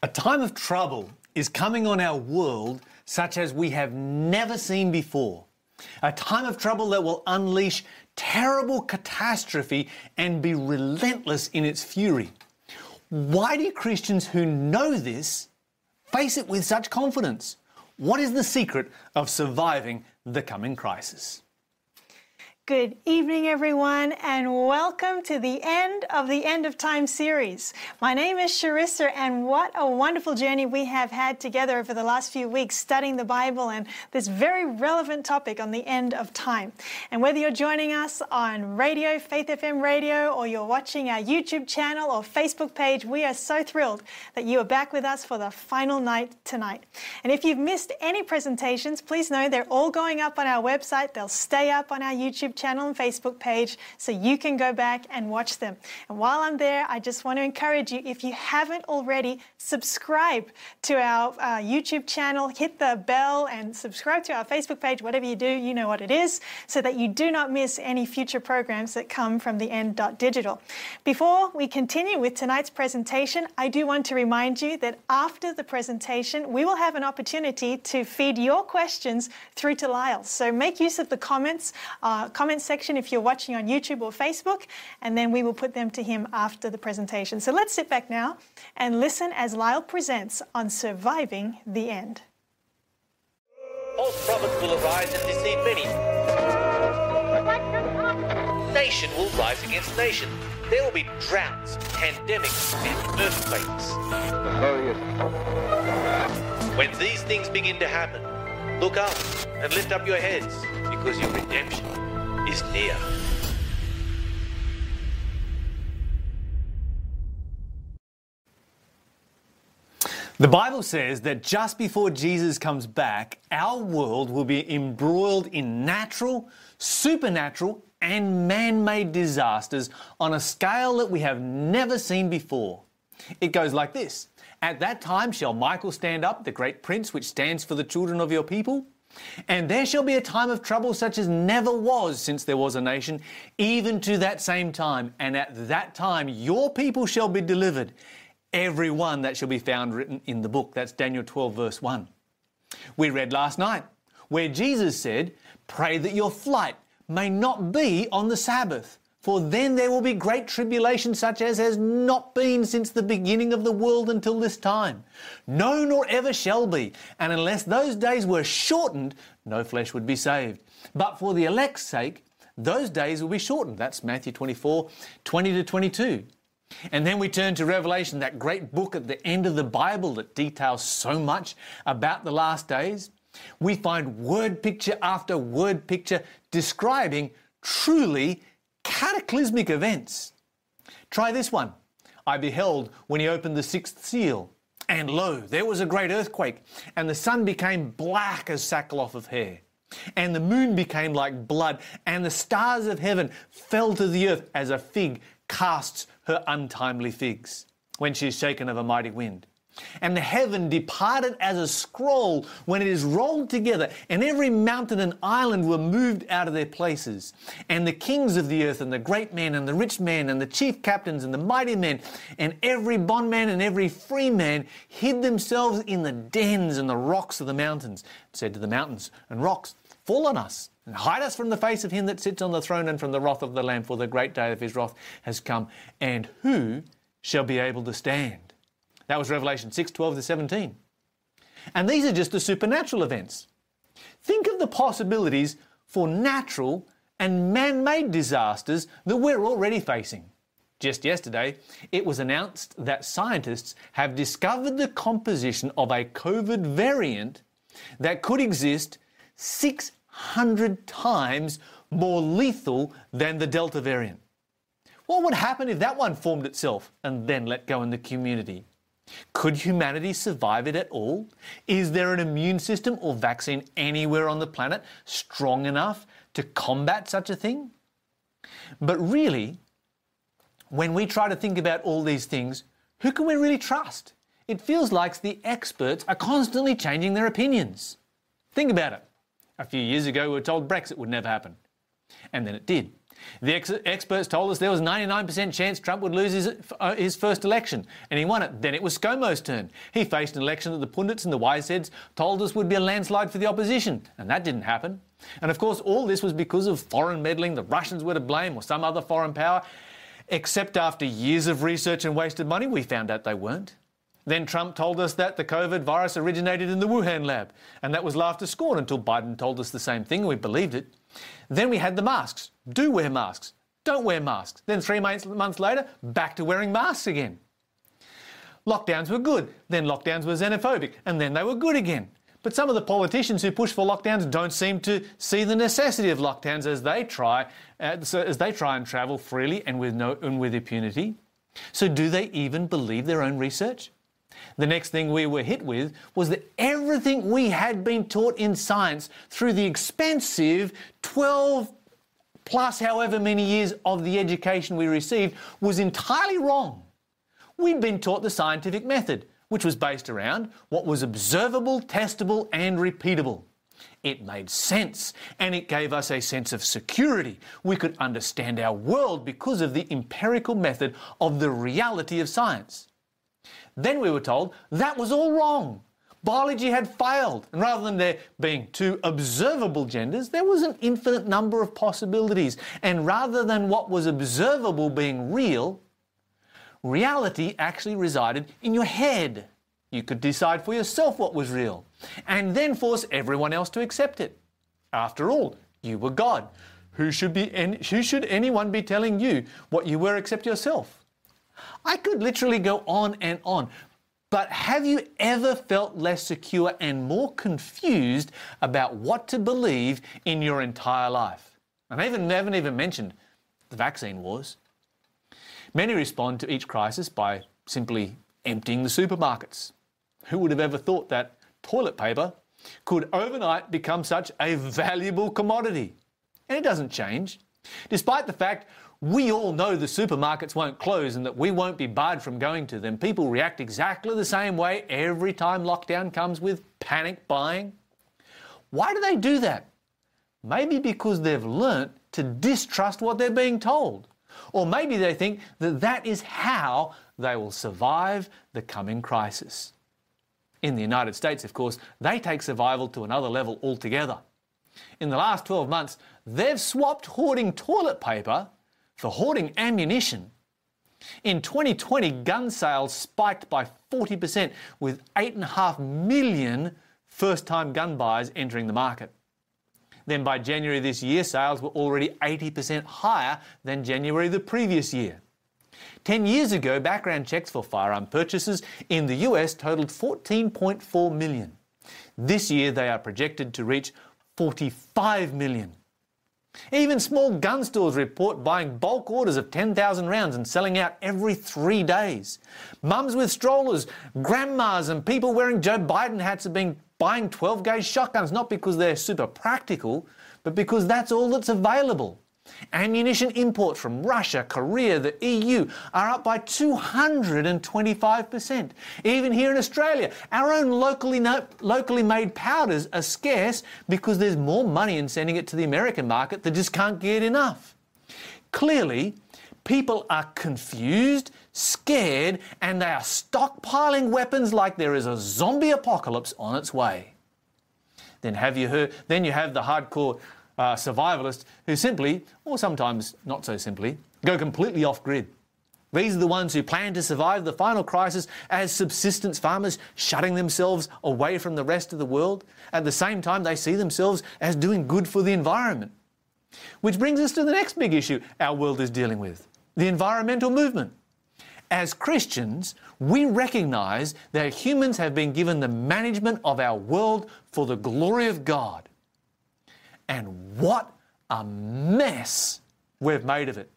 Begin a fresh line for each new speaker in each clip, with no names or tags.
A time of trouble is coming on our world such as we have never seen before. A time of trouble that will unleash terrible catastrophe and be relentless in its fury. Why do Christians who know this face it with such confidence? What is the secret of surviving the coming crisis?
Good evening, everyone, and welcome to the end of the End of Time series. My name is Charissa, and what a wonderful journey we have had together over the last few weeks studying the Bible and this very relevant topic on the end of time. And whether you're joining us on radio, Faith FM radio, or you're watching our YouTube channel or Facebook page, we are so thrilled that you are back with us for the final night tonight. And if you've missed any presentations, please know they're all going up on our website, they'll stay up on our YouTube channel and Facebook page so you can go back and watch them. And while I'm there, I just want to encourage you if you haven't already, subscribe to our uh, YouTube channel, hit the bell, and subscribe to our Facebook page. Whatever you do, you know what it is, so that you do not miss any future programs that come from the end.digital. Before we continue with tonight's presentation, I do want to remind you that after the presentation, we will have an opportunity to feed your questions through to Lyle. So make use of the comments, uh, comments comment section if you're watching on YouTube or Facebook, and then we will put them to him after the presentation. So let's sit back now and listen as Lyle presents on surviving the end.
False prophets will arise and deceive many. Nation will rise against nation. There will be droughts, pandemics, and earthquakes. When these things begin to happen, look up and lift up your heads because your redemption is near.
The Bible says that just before Jesus comes back, our world will be embroiled in natural, supernatural, and man made disasters on a scale that we have never seen before. It goes like this At that time shall Michael stand up, the great prince which stands for the children of your people. And there shall be a time of trouble such as never was since there was a nation, even to that same time. And at that time your people shall be delivered, every one that shall be found written in the book. That's Daniel 12, verse 1. We read last night where Jesus said, Pray that your flight may not be on the Sabbath. For then there will be great tribulation, such as has not been since the beginning of the world until this time. No, nor ever shall be. And unless those days were shortened, no flesh would be saved. But for the elect's sake, those days will be shortened. That's Matthew 24, 20 to 22. And then we turn to Revelation, that great book at the end of the Bible that details so much about the last days. We find word picture after word picture describing truly cataclysmic events. Try this one. I beheld when he opened the sixth seal, and lo, there was a great earthquake, and the sun became black as sackcloth of hair. And the moon became like blood, and the stars of heaven fell to the earth as a fig casts her untimely figs when she is shaken of a mighty wind. And the heaven departed as a scroll when it is rolled together, and every mountain and island were moved out of their places. And the kings of the earth, and the great men, and the rich men, and the chief captains, and the mighty men, and every bondman and every free man hid themselves in the dens and the rocks of the mountains, said to the mountains and rocks, Fall on us, and hide us from the face of him that sits on the throne and from the wrath of the Lamb, for the great day of his wrath has come. And who shall be able to stand? That was Revelation 6 12 to 17. And these are just the supernatural events. Think of the possibilities for natural and man made disasters that we're already facing. Just yesterday, it was announced that scientists have discovered the composition of a COVID variant that could exist 600 times more lethal than the Delta variant. What would happen if that one formed itself and then let go in the community? Could humanity survive it at all? Is there an immune system or vaccine anywhere on the planet strong enough to combat such a thing? But really, when we try to think about all these things, who can we really trust? It feels like the experts are constantly changing their opinions. Think about it. A few years ago, we were told Brexit would never happen. And then it did. The ex- experts told us there was a 99% chance Trump would lose his, uh, his first election, and he won it. Then it was ScoMo's turn. He faced an election that the pundits and the wiseheads told us would be a landslide for the opposition, and that didn't happen. And of course, all this was because of foreign meddling, the Russians were to blame, or some other foreign power. Except after years of research and wasted money, we found out they weren't. Then Trump told us that the COVID virus originated in the Wuhan lab, and that was laughed to scorn until Biden told us the same thing and we believed it. Then we had the masks. Do wear masks. Don't wear masks. Then three months later, back to wearing masks again. Lockdowns were good. Then lockdowns were xenophobic, and then they were good again. But some of the politicians who push for lockdowns don't seem to see the necessity of lockdowns as they try, uh, as they try and travel freely and with no and with impunity. So, do they even believe their own research? The next thing we were hit with was that everything we had been taught in science through the expensive 12 plus however many years of the education we received was entirely wrong. We'd been taught the scientific method, which was based around what was observable, testable, and repeatable. It made sense and it gave us a sense of security. We could understand our world because of the empirical method of the reality of science. Then we were told that was all wrong. Biology had failed, and rather than there being two observable genders, there was an infinite number of possibilities. And rather than what was observable being real, reality actually resided in your head. You could decide for yourself what was real, and then force everyone else to accept it. After all, you were God. Who should, be who should anyone be telling you what you were except yourself? I could literally go on and on. But have you ever felt less secure and more confused about what to believe in your entire life? And I even, haven't even mentioned the vaccine wars. Many respond to each crisis by simply emptying the supermarkets. Who would have ever thought that toilet paper could overnight become such a valuable commodity? And it doesn't change. Despite the fact we all know the supermarkets won't close and that we won't be barred from going to them. People react exactly the same way every time lockdown comes with panic buying. Why do they do that? Maybe because they've learnt to distrust what they're being told. Or maybe they think that that is how they will survive the coming crisis. In the United States, of course, they take survival to another level altogether. In the last 12 months, they've swapped hoarding toilet paper for hoarding ammunition. In 2020, gun sales spiked by 40%, with 8.5 million first time gun buyers entering the market. Then by January this year, sales were already 80% higher than January the previous year. 10 years ago, background checks for firearm purchases in the US totaled 14.4 million. This year, they are projected to reach 45 million. Even small gun stores report buying bulk orders of 10,000 rounds and selling out every three days. Mums with strollers, grandmas, and people wearing Joe Biden hats have been buying 12 gauge shotguns not because they're super practical, but because that's all that's available. Ammunition imports from Russia, Korea, the EU are up by 225%. Even here in Australia, our own locally, no, locally made powders are scarce because there's more money in sending it to the American market that just can't get enough. Clearly, people are confused, scared, and they are stockpiling weapons like there is a zombie apocalypse on its way. Then have you heard? Then you have the hardcore uh, survivalists who simply, or sometimes not so simply, go completely off grid. These are the ones who plan to survive the final crisis as subsistence farmers, shutting themselves away from the rest of the world. At the same time, they see themselves as doing good for the environment. Which brings us to the next big issue our world is dealing with the environmental movement. As Christians, we recognize that humans have been given the management of our world for the glory of God. And what a mess we've made of it.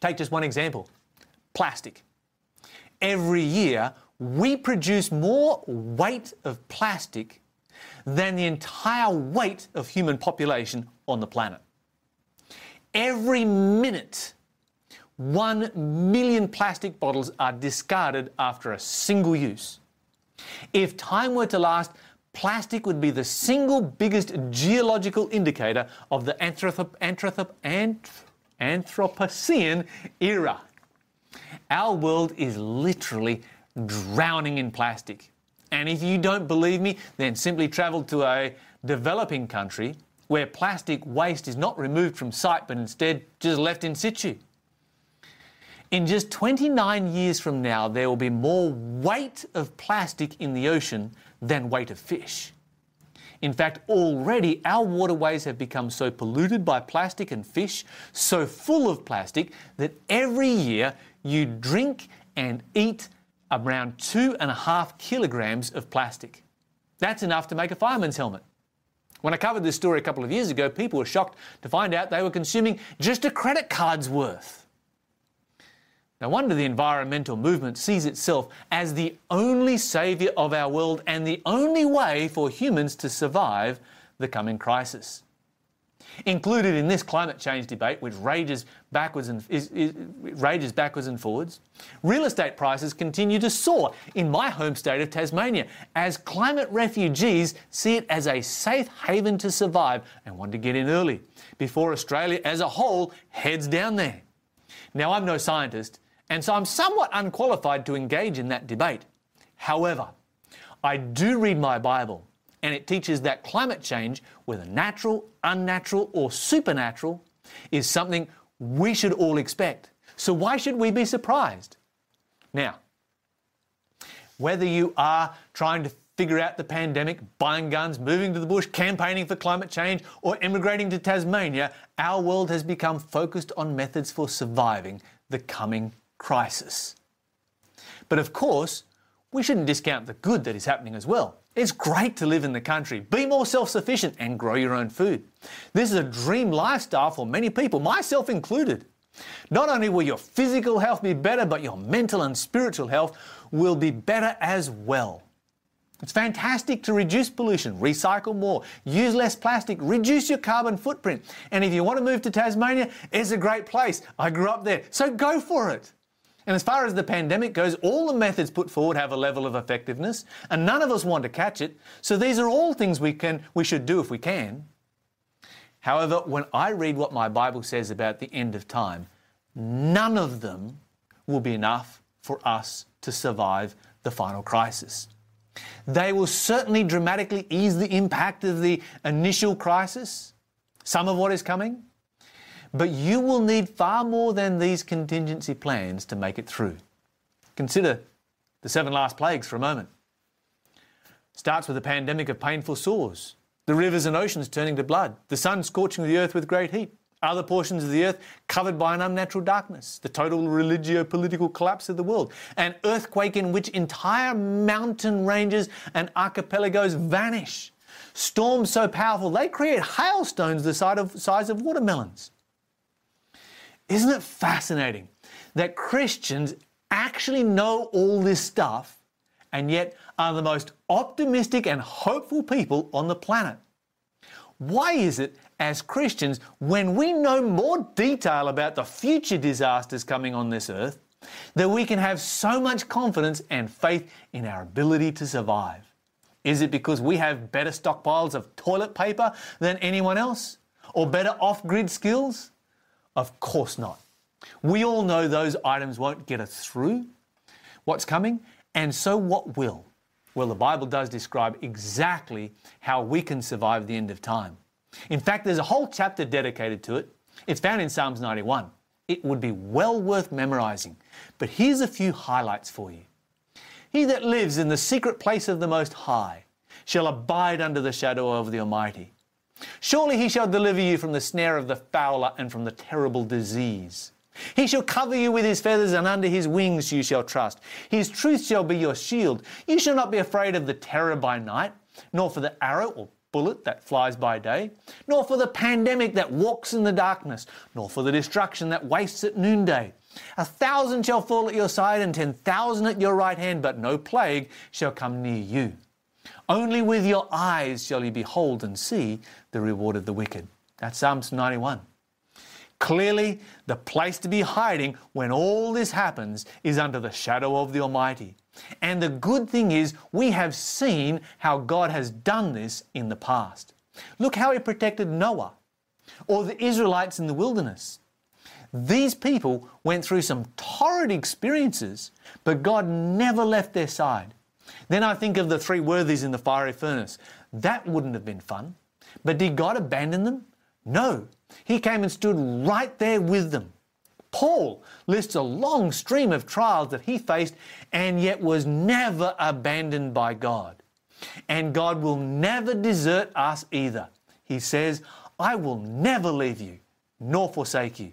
Take just one example plastic. Every year, we produce more weight of plastic than the entire weight of human population on the planet. Every minute, one million plastic bottles are discarded after a single use. If time were to last, plastic would be the single biggest geological indicator of the anth- Anthropocene era. Our world is literally drowning in plastic. And if you don't believe me, then simply travel to a developing country where plastic waste is not removed from site but instead just left in situ. In just 29 years from now, there will be more weight of plastic in the ocean than weight of fish. In fact, already our waterways have become so polluted by plastic and fish, so full of plastic, that every year you drink and eat around two and a half kilograms of plastic. That's enough to make a fireman's helmet. When I covered this story a couple of years ago, people were shocked to find out they were consuming just a credit card's worth. No wonder the environmental movement sees itself as the only saviour of our world and the only way for humans to survive the coming crisis. Included in this climate change debate, which rages backwards and is, is, rages backwards and forwards, real estate prices continue to soar in my home state of Tasmania as climate refugees see it as a safe haven to survive and want to get in early before Australia as a whole heads down there. Now, I'm no scientist, and so I'm somewhat unqualified to engage in that debate. However, I do read my Bible, and it teaches that climate change, whether natural, unnatural, or supernatural, is something we should all expect. So, why should we be surprised? Now, whether you are trying to figure out the pandemic, buying guns, moving to the bush, campaigning for climate change, or emigrating to Tasmania, our world has become focused on methods for surviving the coming crisis. But of course, we shouldn't discount the good that is happening as well. It's great to live in the country, be more self sufficient, and grow your own food. This is a dream lifestyle for many people, myself included. Not only will your physical health be better, but your mental and spiritual health will be better as well. It's fantastic to reduce pollution, recycle more, use less plastic, reduce your carbon footprint. And if you want to move to Tasmania, it's a great place. I grew up there, so go for it. And as far as the pandemic goes, all the methods put forward have a level of effectiveness, and none of us want to catch it. So these are all things we can we should do if we can. However, when I read what my Bible says about the end of time, none of them will be enough for us to survive the final crisis. They will certainly dramatically ease the impact of the initial crisis, some of what is coming, but you will need far more than these contingency plans to make it through. Consider the seven last plagues for a moment. Starts with a pandemic of painful sores, the rivers and oceans turning to blood, the sun scorching the earth with great heat, other portions of the earth covered by an unnatural darkness, the total religio political collapse of the world, an earthquake in which entire mountain ranges and archipelagos vanish, storms so powerful they create hailstones the size of, size of watermelons. Isn't it fascinating that Christians actually know all this stuff and yet are the most optimistic and hopeful people on the planet? Why is it, as Christians, when we know more detail about the future disasters coming on this earth, that we can have so much confidence and faith in our ability to survive? Is it because we have better stockpiles of toilet paper than anyone else? Or better off grid skills? Of course not. We all know those items won't get us through what's coming, and so what will? Well, the Bible does describe exactly how we can survive the end of time. In fact, there's a whole chapter dedicated to it. It's found in Psalms 91. It would be well worth memorizing. But here's a few highlights for you. He that lives in the secret place of the Most High shall abide under the shadow of the Almighty. Surely he shall deliver you from the snare of the fowler and from the terrible disease. He shall cover you with his feathers, and under his wings you shall trust. His truth shall be your shield. You shall not be afraid of the terror by night, nor for the arrow or bullet that flies by day, nor for the pandemic that walks in the darkness, nor for the destruction that wastes at noonday. A thousand shall fall at your side, and ten thousand at your right hand, but no plague shall come near you. Only with your eyes shall you behold and see the reward of the wicked. That's Psalms 91. Clearly, the place to be hiding when all this happens is under the shadow of the Almighty. And the good thing is, we have seen how God has done this in the past. Look how He protected Noah or the Israelites in the wilderness. These people went through some torrid experiences, but God never left their side. Then I think of the three worthies in the fiery furnace. That wouldn't have been fun. But did God abandon them? No. He came and stood right there with them. Paul lists a long stream of trials that he faced and yet was never abandoned by God. And God will never desert us either. He says, I will never leave you nor forsake you.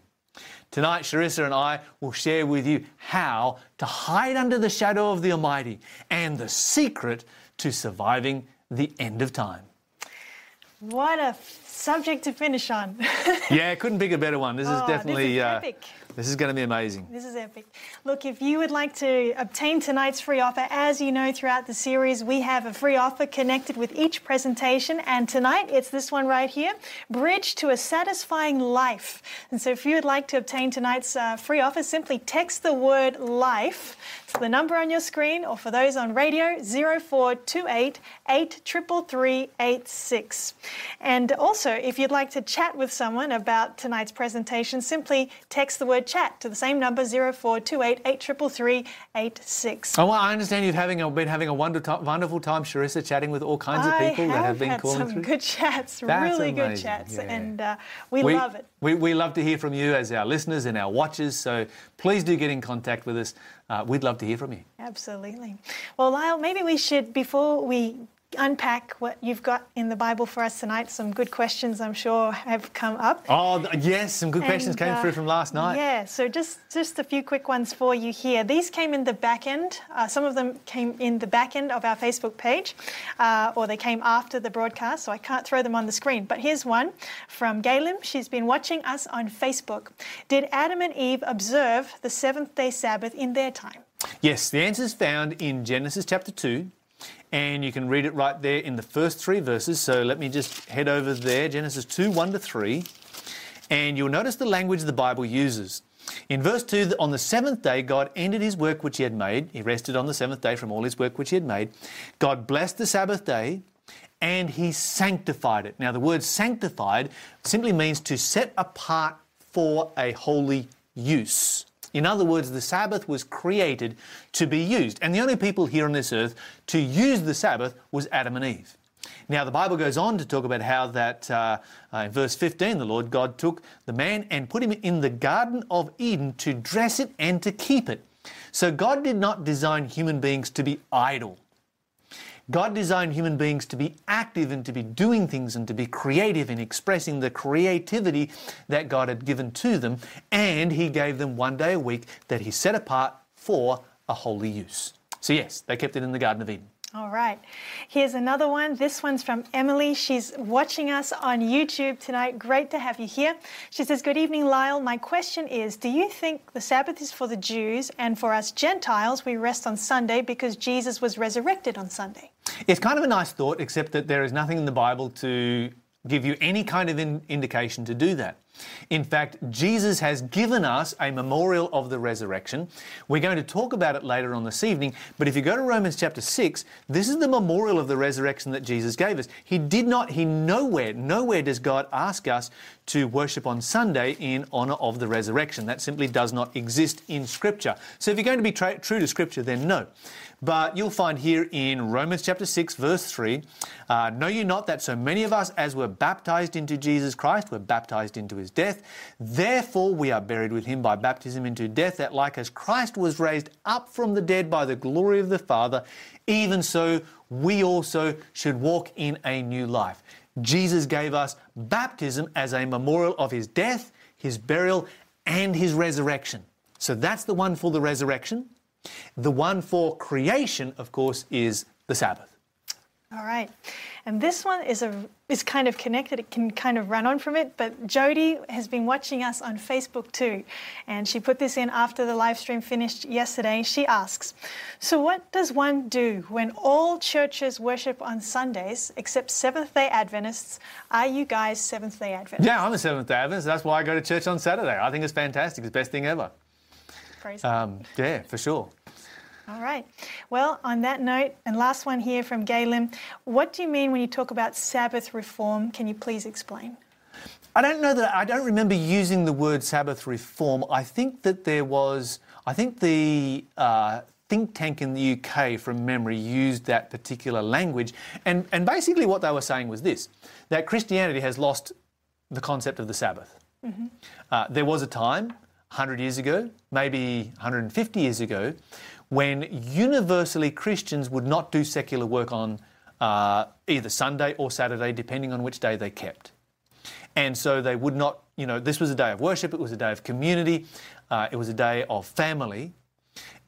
Tonight, Charissa and I will share with you how to hide under the shadow of the Almighty and the secret to surviving the end of time.
What a subject to finish on.
yeah, couldn't pick a better one. This is
Oh,
definitely
this is
uh,
epic.
this is going to be amazing.
This is epic. Look, if you would like to obtain tonight's free offer, as you know throughout the series, we have a free offer connected with each presentation. And tonight it's this one right here Bridge to a Satisfying Life. And so if you would like to obtain tonight's uh, free offer, simply text the word life the number on your screen, or for those on radio, 0428 83386. And also, if you'd like to chat with someone about tonight's presentation, simply text the word chat to the same number 0428 83386.
Oh, well, I understand you've having a, been having a wonderful time, Charissa, chatting with all kinds of people that have been
had
calling
some
through.
good chats,
That's
really good chats,
yeah.
and uh, we,
we,
love it.
We, we love to hear from you as our listeners and our watchers, so please do get in contact with us. Uh, we'd love to hear from you.
Absolutely. Well, Lyle, maybe we should, before we unpack what you've got in the Bible for us tonight, some good questions I'm sure have come up.
Oh, yes, some good questions came
uh,
through from last night.
Yeah, so just just a few quick ones for you here. These came in the back end. Uh, some of them came in the back end of our Facebook page, uh, or they came after the broadcast, so I can't throw them on the screen. But here's one from Galim. She's been watching us on Facebook. Did Adam and Eve observe the seventh day Sabbath in their time?
Yes, the answer is found in Genesis chapter 2, and you can read it right there in the first three verses. So let me just head over there Genesis 2 1 to 3, and you'll notice the language the Bible uses. In verse 2, on the seventh day, God ended his work which he had made. He rested on the seventh day from all his work which he had made. God blessed the Sabbath day and he sanctified it. Now, the word sanctified simply means to set apart for a holy use. In other words, the Sabbath was created to be used. And the only people here on this earth to use the Sabbath was Adam and Eve. Now, the Bible goes on to talk about how that uh, uh, in verse 15, the Lord God took the man and put him in the Garden of Eden to dress it and to keep it. So, God did not design human beings to be idle. God designed human beings to be active and to be doing things and to be creative in expressing the creativity that God had given to them. And He gave them one day a week that He set apart for a holy use. So, yes, they kept it in the Garden of Eden.
All right. Here's another one. This one's from Emily. She's watching us on YouTube tonight. Great to have you here. She says, Good evening, Lyle. My question is Do you think the Sabbath is for the Jews and for us Gentiles, we rest on Sunday because Jesus was resurrected on Sunday?
It's kind of a nice thought, except that there is nothing in the Bible to give you any kind of in- indication to do that. In fact, Jesus has given us a memorial of the resurrection. We're going to talk about it later on this evening, but if you go to Romans chapter 6, this is the memorial of the resurrection that Jesus gave us. He did not, he nowhere, nowhere does God ask us to worship on Sunday in honor of the resurrection. That simply does not exist in Scripture. So if you're going to be true to Scripture, then no. But you'll find here in Romans chapter 6, verse 3 uh, Know you not that so many of us, as were baptized into Jesus Christ, were baptized into his death? Therefore, we are buried with him by baptism into death, that like as Christ was raised up from the dead by the glory of the Father, even so we also should walk in a new life. Jesus gave us baptism as a memorial of his death, his burial, and his resurrection. So that's the one for the resurrection. The one for creation, of course, is the Sabbath.
All right. And this one is a is kind of connected. It can kind of run on from it. But Jody has been watching us on Facebook too, and she put this in after the live stream finished yesterday. She asks, "So what does one do when all churches worship on Sundays except Seventh Day Adventists? Are you guys Seventh Day Adventists?"
Yeah, I'm a Seventh day Adventist. That's why I go to church on Saturday. I think it's fantastic. It's the best thing ever.
God.
Um, yeah, for sure.
All right. Well, on that note, and last one here from Galen, what do you mean when you talk about Sabbath reform? Can you please explain?
I don't know that I don't remember using the word Sabbath reform. I think that there was. I think the uh, think tank in the UK, from memory, used that particular language, and and basically what they were saying was this: that Christianity has lost the concept of the Sabbath. Uh, there was a time, 100 years ago, maybe 150 years ago, when universally Christians would not do secular work on uh, either Sunday or Saturday, depending on which day they kept. And so they would not, you know, this was a day of worship, it was a day of community, uh, it was a day of family.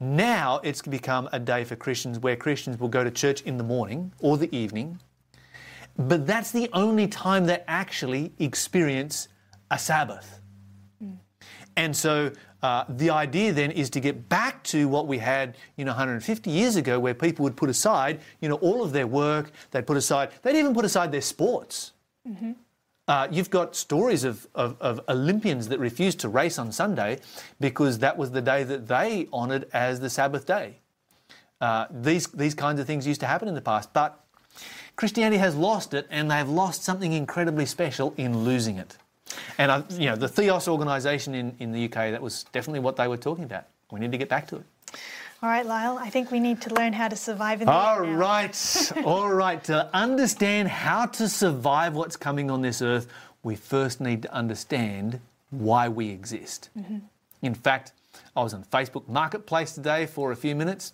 Now it's become a day for Christians where Christians will go to church in the morning or the evening, but that's the only time they actually experience a Sabbath. And so uh, the idea then is to get back to what we had, you know, 150 years ago, where people would put aside, you know, all of their work. They'd put aside. They'd even put aside their sports. Uh, you've got stories of, of, of Olympians that refused to race on Sunday because that was the day that they honoured as the Sabbath day. Uh, these these kinds of things used to happen in the past, but Christianity has lost it, and they've lost something incredibly special in losing it. And uh, you know, the Theos organisation in, in the UK, that was definitely what they were talking about. We need to get back to it.
All right, Lyle, I think we need to learn how to survive in the
All right, all right. To understand how to survive what's coming on this earth, we first need to understand why we exist. In fact, I was on Facebook Marketplace today for a few minutes,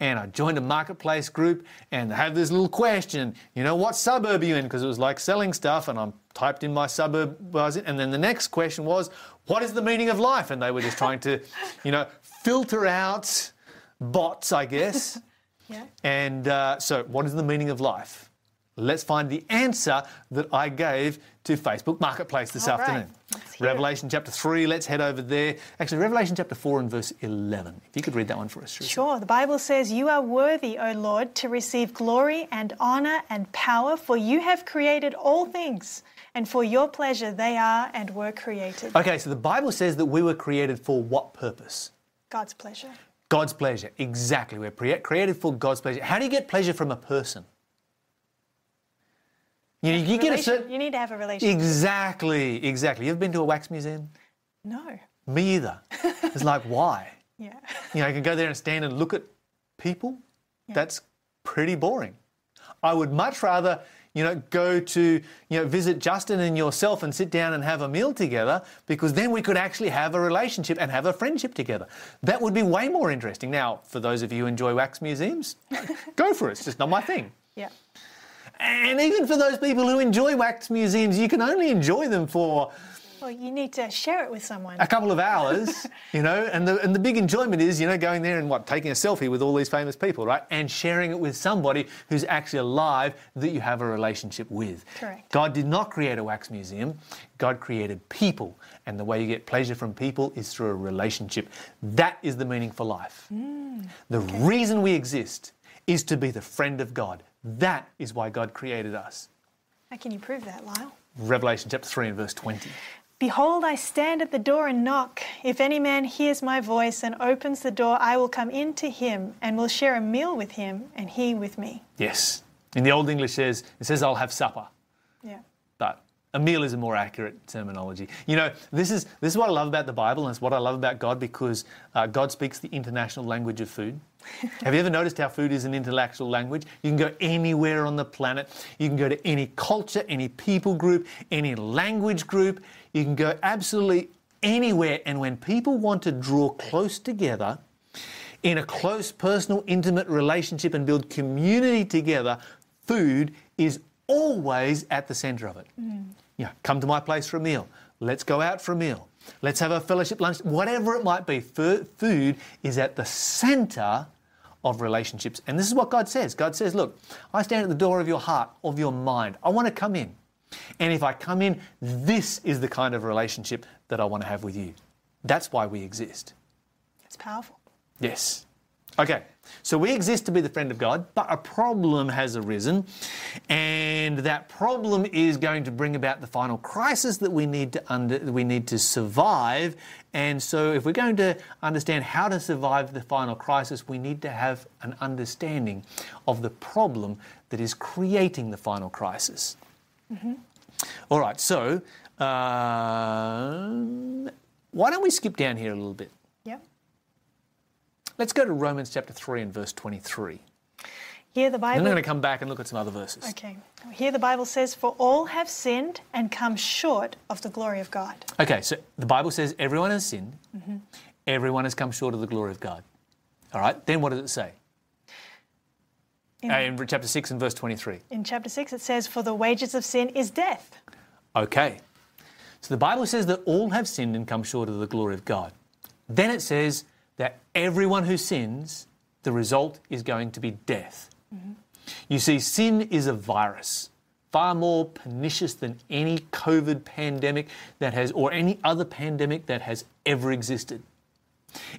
and I joined a marketplace group, and they had this little question. You know, what suburb are you in? Because it was like selling stuff, and I typed in my suburb, was in, and then the next question was, what is the meaning of life? And they were just trying to, you know, filter out bots, I guess.
Yeah.
And uh, so, what is the meaning of life? Let's find the answer that I gave to Facebook Marketplace this
All right.
afternoon.
Let's hear it.
Revelation chapter 3, let's head over there. Actually, Revelation chapter 4 and verse 11. If you could read that one for us, Charissa.
Sure. The Bible says, You are worthy, O Lord, to receive glory and honor and power, for you have created all things, and for your pleasure they are and were created.
Okay, so the Bible says that we were created for what purpose?
God's pleasure.
God's pleasure. Exactly. We're created for God's pleasure. How do you get pleasure from a person? You, you get a
you need to have a relationship.
Exactly, exactly. You've been to a wax museum?
no.
Me either. It's like, why?
Yeah.
You know, you can go there and stand and look at people. Yeah. That's pretty boring. I would much rather, you know, go to, you know, visit Justin and yourself and sit down and have a meal together because then we could actually have a relationship and have a friendship together. That would be way more interesting. Now, for those of you who enjoy wax museums, go for it. It's just not my thing.
Yeah.
And even for those people who enjoy wax museums, you can only enjoy them for
Well, you need to share it with someone.
a couple of hours, you know, and the, and the big enjoyment is, you know, going there and what, taking a selfie with all these famous people, right? And sharing it with somebody who's actually alive that you have a relationship with.
Correct.
God did not create a wax museum, God created people. And the way you get pleasure from people is through a relationship. That is the meaning for life. Mm, the reason we exist is to be the friend of God. That is why God created us.
How can you prove that, Lyle?
Revelation chapter 3 and verse 20.
Behold, I stand at the door and knock. If any man hears my voice and opens the door, I will come in to him and will share a meal with him and he with me.
Yes. In the Old English says, it says, I'll have supper. A meal is a more accurate terminology. You know, this is this is what I love about the Bible, and it's what I love about God because uh, God speaks the international language of food. Have you ever noticed how food is an intellectual language? You can go anywhere on the planet. You can go to any culture, any people group, any language group. You can go absolutely anywhere. And when people want to draw close together in a close, personal, intimate relationship and build community together, food is always at the center of it. Yeah, come to my place for a meal. Let's go out for a meal. Let's have a fellowship lunch. Whatever it might be, food is at the center of relationships. And this is what God says God says, Look, I stand at the door of your heart, of your mind. I want to come in. And if I come in, this is the kind of relationship that I want to have with you. That's why we exist.
It's powerful.
Yes. Okay, so we exist to be the friend of God, but a problem has arisen, and that problem is going to bring about the final crisis that we need to under, we need to survive. And so, if we're going to understand how to survive the final crisis, we need to have an understanding of the problem that is creating the final crisis. Mm-hmm. All right, so um, why don't we skip down here a little bit?
Yep.
Let's go to Romans chapter 3 and verse 23.
Here the
Then
Bible.
I'm going to come back and look at some other verses.
Okay. Here the Bible says, For all have sinned and come short of the glory of God.
Okay, so the Bible says everyone has sinned,
Mm-hmm.
everyone has come short of the glory of God. All right, then what does it say?
In,
Uh, in chapter 6 and verse 23.
in chapter 6, it says, For the wages of sin is death.
Okay, so the Bible says that all have sinned and come short of the glory of God. Then it says that everyone who sins, the result is going to be death. You see, sin is a virus, far more pernicious than any COVID pandemic that has, or any other pandemic that has ever existed.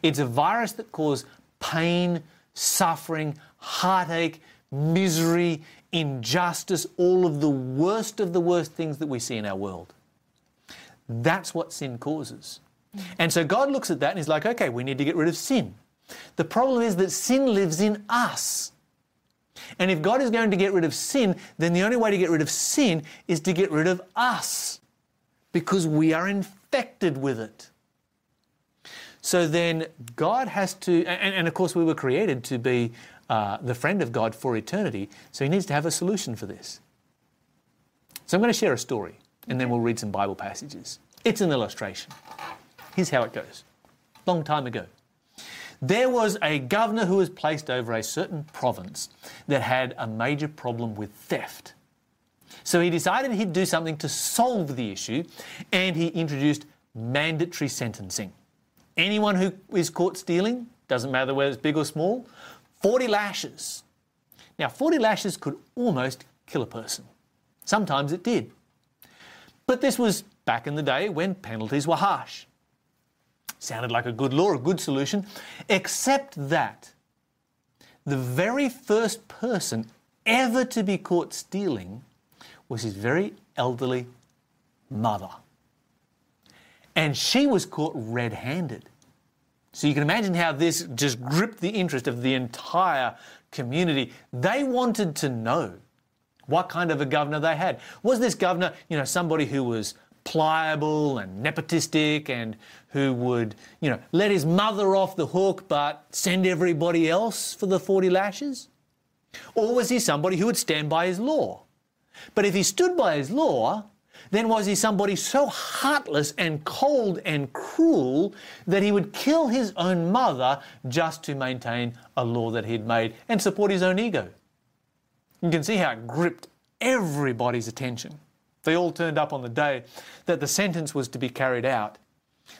It's a virus that causes pain, suffering, heartache, misery, injustice, all of the worst of the worst things that we see in our world. That's what sin causes. And so God looks at that and He's like, okay, we need to get rid of sin. The problem is that sin lives in us. And if God is going to get rid of sin, then the only way to get rid of sin is to get rid of us because we are infected with it. So then God has to, and, and of course, we were created to be uh, the friend of God for eternity. So He needs to have a solution for this. So I'm going to share a story and then we'll read some Bible passages. It's an illustration. Here's how it goes. Long time ago, there was a governor who was placed over a certain province that had a major problem with theft. So he decided he'd do something to solve the issue and he introduced mandatory sentencing. Anyone who is caught stealing, doesn't matter whether it's big or small, 40 lashes. Now, 40 lashes could almost kill a person. Sometimes it did. But this was back in the day when penalties were harsh. Sounded like a good law, a good solution, except that the very first person ever to be caught stealing was his very elderly mother. And she was caught red handed. So you can imagine how this just gripped the interest of the entire community. They wanted to know what kind of a governor they had. Was this governor, you know, somebody who was pliable and nepotistic and who would, you know, let his mother off the hook but send everybody else for the 40 lashes? Or was he somebody who would stand by his law? But if he stood by his law, then was he somebody so heartless and cold and cruel that he would kill his own mother just to maintain a law that he'd made and support his own ego? You can see how it gripped everybody's attention. They all turned up on the day that the sentence was to be carried out.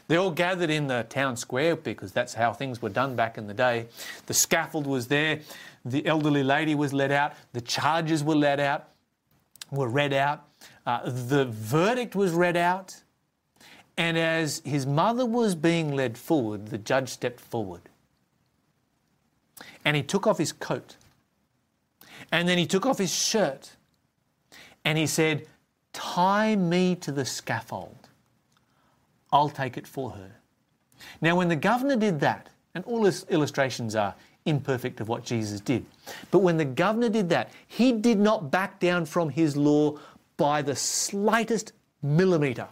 They all gathered in the town square because that's how things were done back in the day. The scaffold was there, the elderly lady was led out, the charges were let out, were read out, uh, the verdict was read out, and as his mother was being led forward, the judge stepped forward. And he took off his coat. And then he took off his shirt. And he said, Tie me to the scaffold. I'll take it for her. Now, when the governor did that, and all his illustrations are imperfect of what Jesus did, but when the governor did that, he did not back down from his law by the slightest millimeter.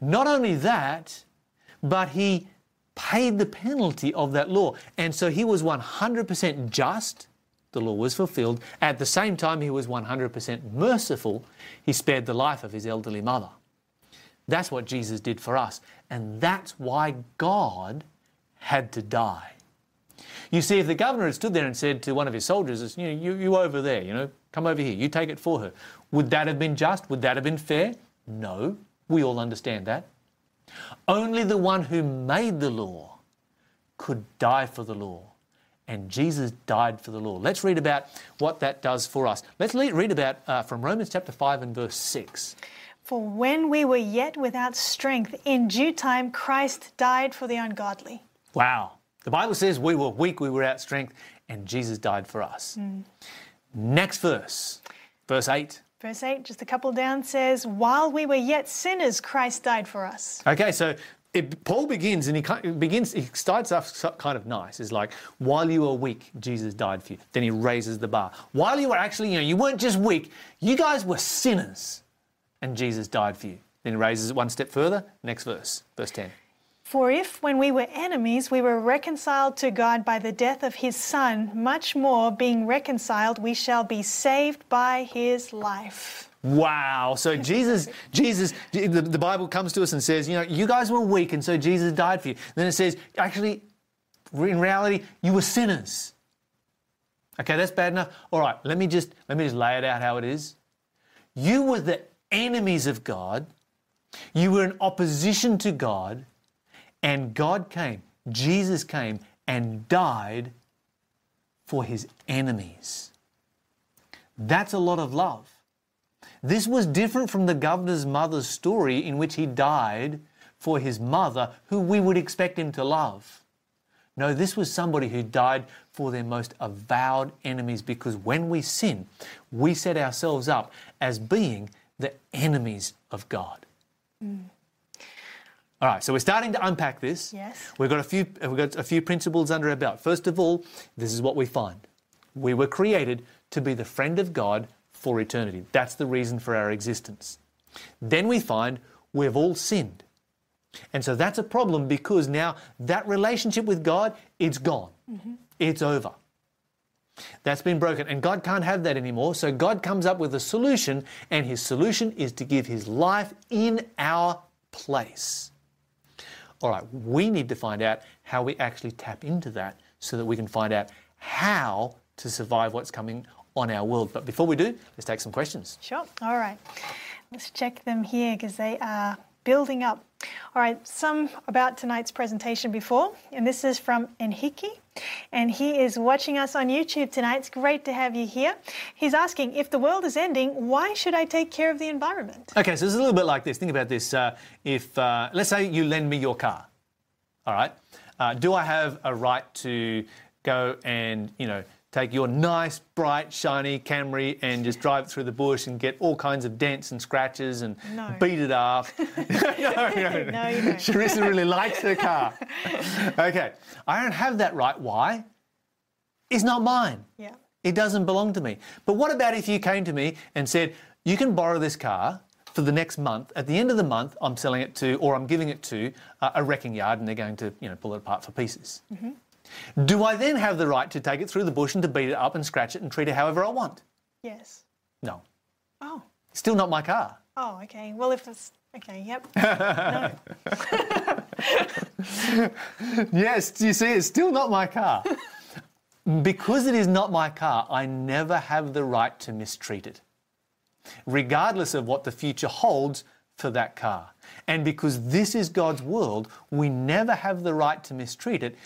Not only that, but he paid the penalty of that law. And so he was 100% just. The law was fulfilled. At the same time, he was 100% merciful. He spared the life of his elderly mother. That's what Jesus did for us. And that's why God had to die. You see, if the governor had stood there and said to one of his soldiers, you, know, you, you over there, you know, come over here, you take it for her, would that have been just? Would that have been fair? No. We all understand that. Only the one who made the law could die for the law. And Jesus died for the law. Let's read about what that does for us. Let's read about uh, from Romans chapter 5 and verse 6.
For when we were yet without strength, in due time Christ died for the ungodly.
Wow. The Bible says we were weak, we were out strength, and Jesus died for us. Next verse, verse 8.
Verse 8, just a couple down, says, While we were yet sinners, Christ died for us.
Okay, so it, Paul begins and he begins, he starts off kind of nice. It's like, while you were weak, Jesus died for you. Then he raises the bar. While you were actually, you know, you weren't just weak, you guys were sinners, and Jesus died for you. Then he raises it one step further. Next verse, verse 10.
For if, when we were enemies, we were reconciled to God by the death of his Son, much more, being reconciled, we shall be saved by his life.
Wow. So Jesus, Jesus, the, the Bible comes to us and says, you know, you guys were weak, and so Jesus died for you. Then it says, actually, in reality, you were sinners. Okay, that's bad enough. All right, let me just let me just lay it out how it is. You were the enemies of God. You were in opposition to God, and God came. Jesus came and died for his enemies. That's a lot of love. This was different from the governor's mother's story, in which he died for his mother, who we would expect him to love. No, this was somebody who died for their most avowed enemies because when we sin, we set ourselves up as being the enemies of God. Mm. All right, so we're starting to unpack this.
Yes.
We've got a few we've got a few principles under our belt. First of all, this is what we find. We were created to be the friend of God for eternity. That's the reason for our existence. Then we find we've all sinned. And so that's a problem because now that relationship with God, it's gone. Mm-hmm. It's over. That's been broken, and God can't have that anymore. So God comes up with a solution, and his solution is to give his life in our place. All right, we need to find out how we actually tap into that so that we can find out how to survive what's coming on our world. But before we do, let's take some questions.
Sure. All right. Let's check them here because they are building up. All right. Some about tonight's presentation before, and this is from Enhiki, and he is watching us on YouTube tonight. It's great to have you here. He's asking if the world is ending, why should I take care of the environment?
Okay, so it's a little bit like this. Think about this. Uh, if, uh, let's say you lend me your car, all right, uh, do I have a right to go and, you know, take your nice, bright, shiny Camry and just drive it through the bush and get all kinds of dents and scratches and
No.
beat it up? no, no, no.
No.
Charissa really likes her car. okay, I don't have that right. Why? It's not mine.
Yeah.
It doesn't belong to me. But what about if you came to me and said, you can borrow this car for the next month. At the end of the month, I'm selling it to, or I'm giving it to uh, a wrecking yard, and they're going to, you know, pull it apart for pieces. Do I then have the right to take it through the bush and to beat it up and scratch it and treat it however I want?
Yes.
No.
Oh.
Still not my car.
Oh, okay. Well, if it's okay, yep. no.
Yes, you see, it's still not my car. because it is not my car, I never have the right to mistreat it, regardless of what the future holds for that car. And because this is God's world, we never have the right to mistreat it,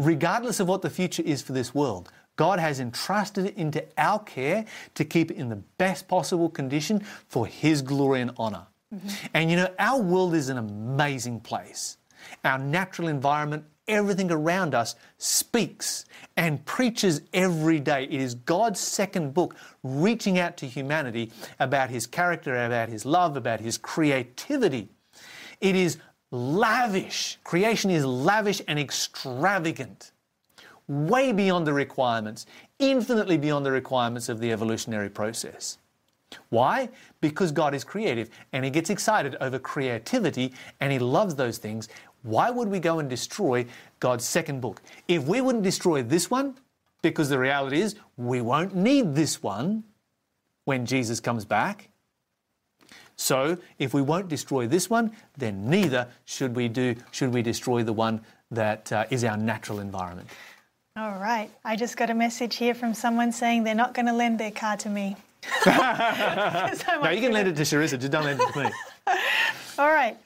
regardless of what the future is for this world. God has entrusted it into our care to keep it in the best possible condition for His glory and honor. Mm-hmm. And you know, our world is an amazing place. Our natural environment, everything around us speaks and preaches every day. It is God's second book reaching out to humanity about His character, about His love, about His creativity. It is lavish. Creation is lavish and extravagant, way beyond the requirements, infinitely beyond the requirements of the evolutionary process. Why? Because God is creative and He gets excited over creativity and He loves those things. Why would we go and destroy God's second book? If we wouldn't destroy this one, because the reality is we won't need this one when Jesus comes back. So if we won't destroy this one, then neither should we do should we destroy the one that uh, is our natural environment.
All right. I just got a message here from someone saying they're not going to lend their car to me. So
No, you can lend it to Charissa, just don't lend it to me.
All right.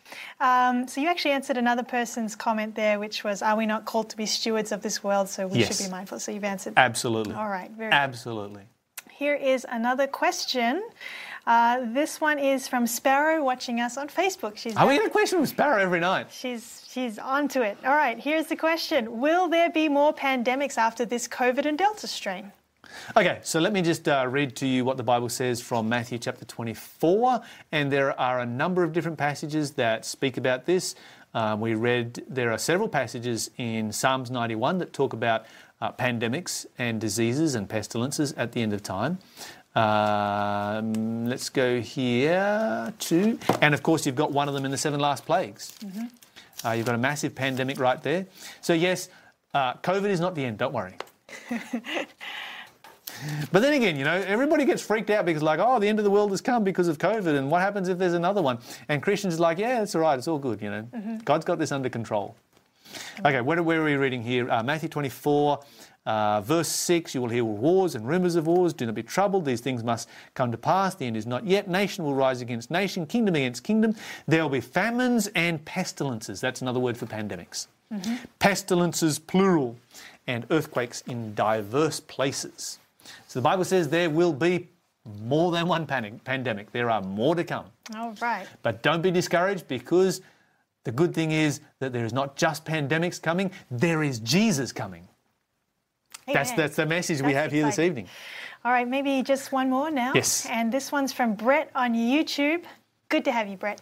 Um, so you actually answered another person's comment there, which was, "Are we not called to be stewards of this world? So we
Yes.
should be mindful." So you've answered.
Absolutely.
All right, very good.
Absolutely.
Here is another question. Uh, this one is from Sparrow, watching us on Facebook. She's
Are we going to question with Sparrow every night?
she's she's onto it. All right, here's the question: Will there be more pandemics after this COVID and Delta strain?
Okay, so let me just uh, read to you what the Bible says from Matthew chapter 24. And there are a number of different passages that speak about this. Um, we read there are several passages in Psalms 91 that talk about uh, pandemics and diseases and pestilences at the end of time. Um, let's go here to, and of course, you've got one of them in the seven last plagues. Uh, you've got a massive pandemic right there. So, yes, uh, COVID is not the end, don't worry. But then again, you know, everybody gets freaked out because, like, oh, the end of the world has come because of COVID, and what happens if there's another one? And Christians are like, yeah, it's all right, it's all good, you know. God's got this under control. Okay, where, where are we reading here? Uh, Matthew 24, uh, verse 6 You will hear wars and rumours of wars. Do not be troubled. These things must come to pass. The end is not yet. Nation will rise against nation, kingdom against kingdom. There will be famines and pestilences. That's another word for pandemics. Pestilences, plural, and earthquakes in diverse places. So the Bible says there will be more than one panic, pandemic. There are more to come.
All right.
But don't be discouraged because the good thing is that there is not just pandemics coming, there is Jesus coming. That's,
Amen.
that's the message we
That's
have here this evening.
All right, maybe just one more now.
Yes.
And this one's from Brett on YouTube. Good to have you, Brett.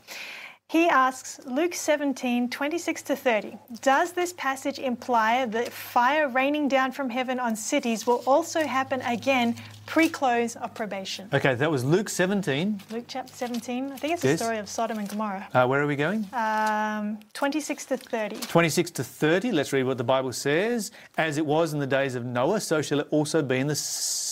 He asks Luke 17, 26 to 30. Does this passage imply that fire raining down from heaven on cities will also happen again pre close of probation?
Okay, that was Luke 17.
Luke chapter 17. I think it's
Yes.
the story of Sodom and Gomorrah.
Uh, where are we going?
Um, 26 to 30.
26 to 30. Let's read what the Bible says. As it was in the days of Noah, so shall it also be in the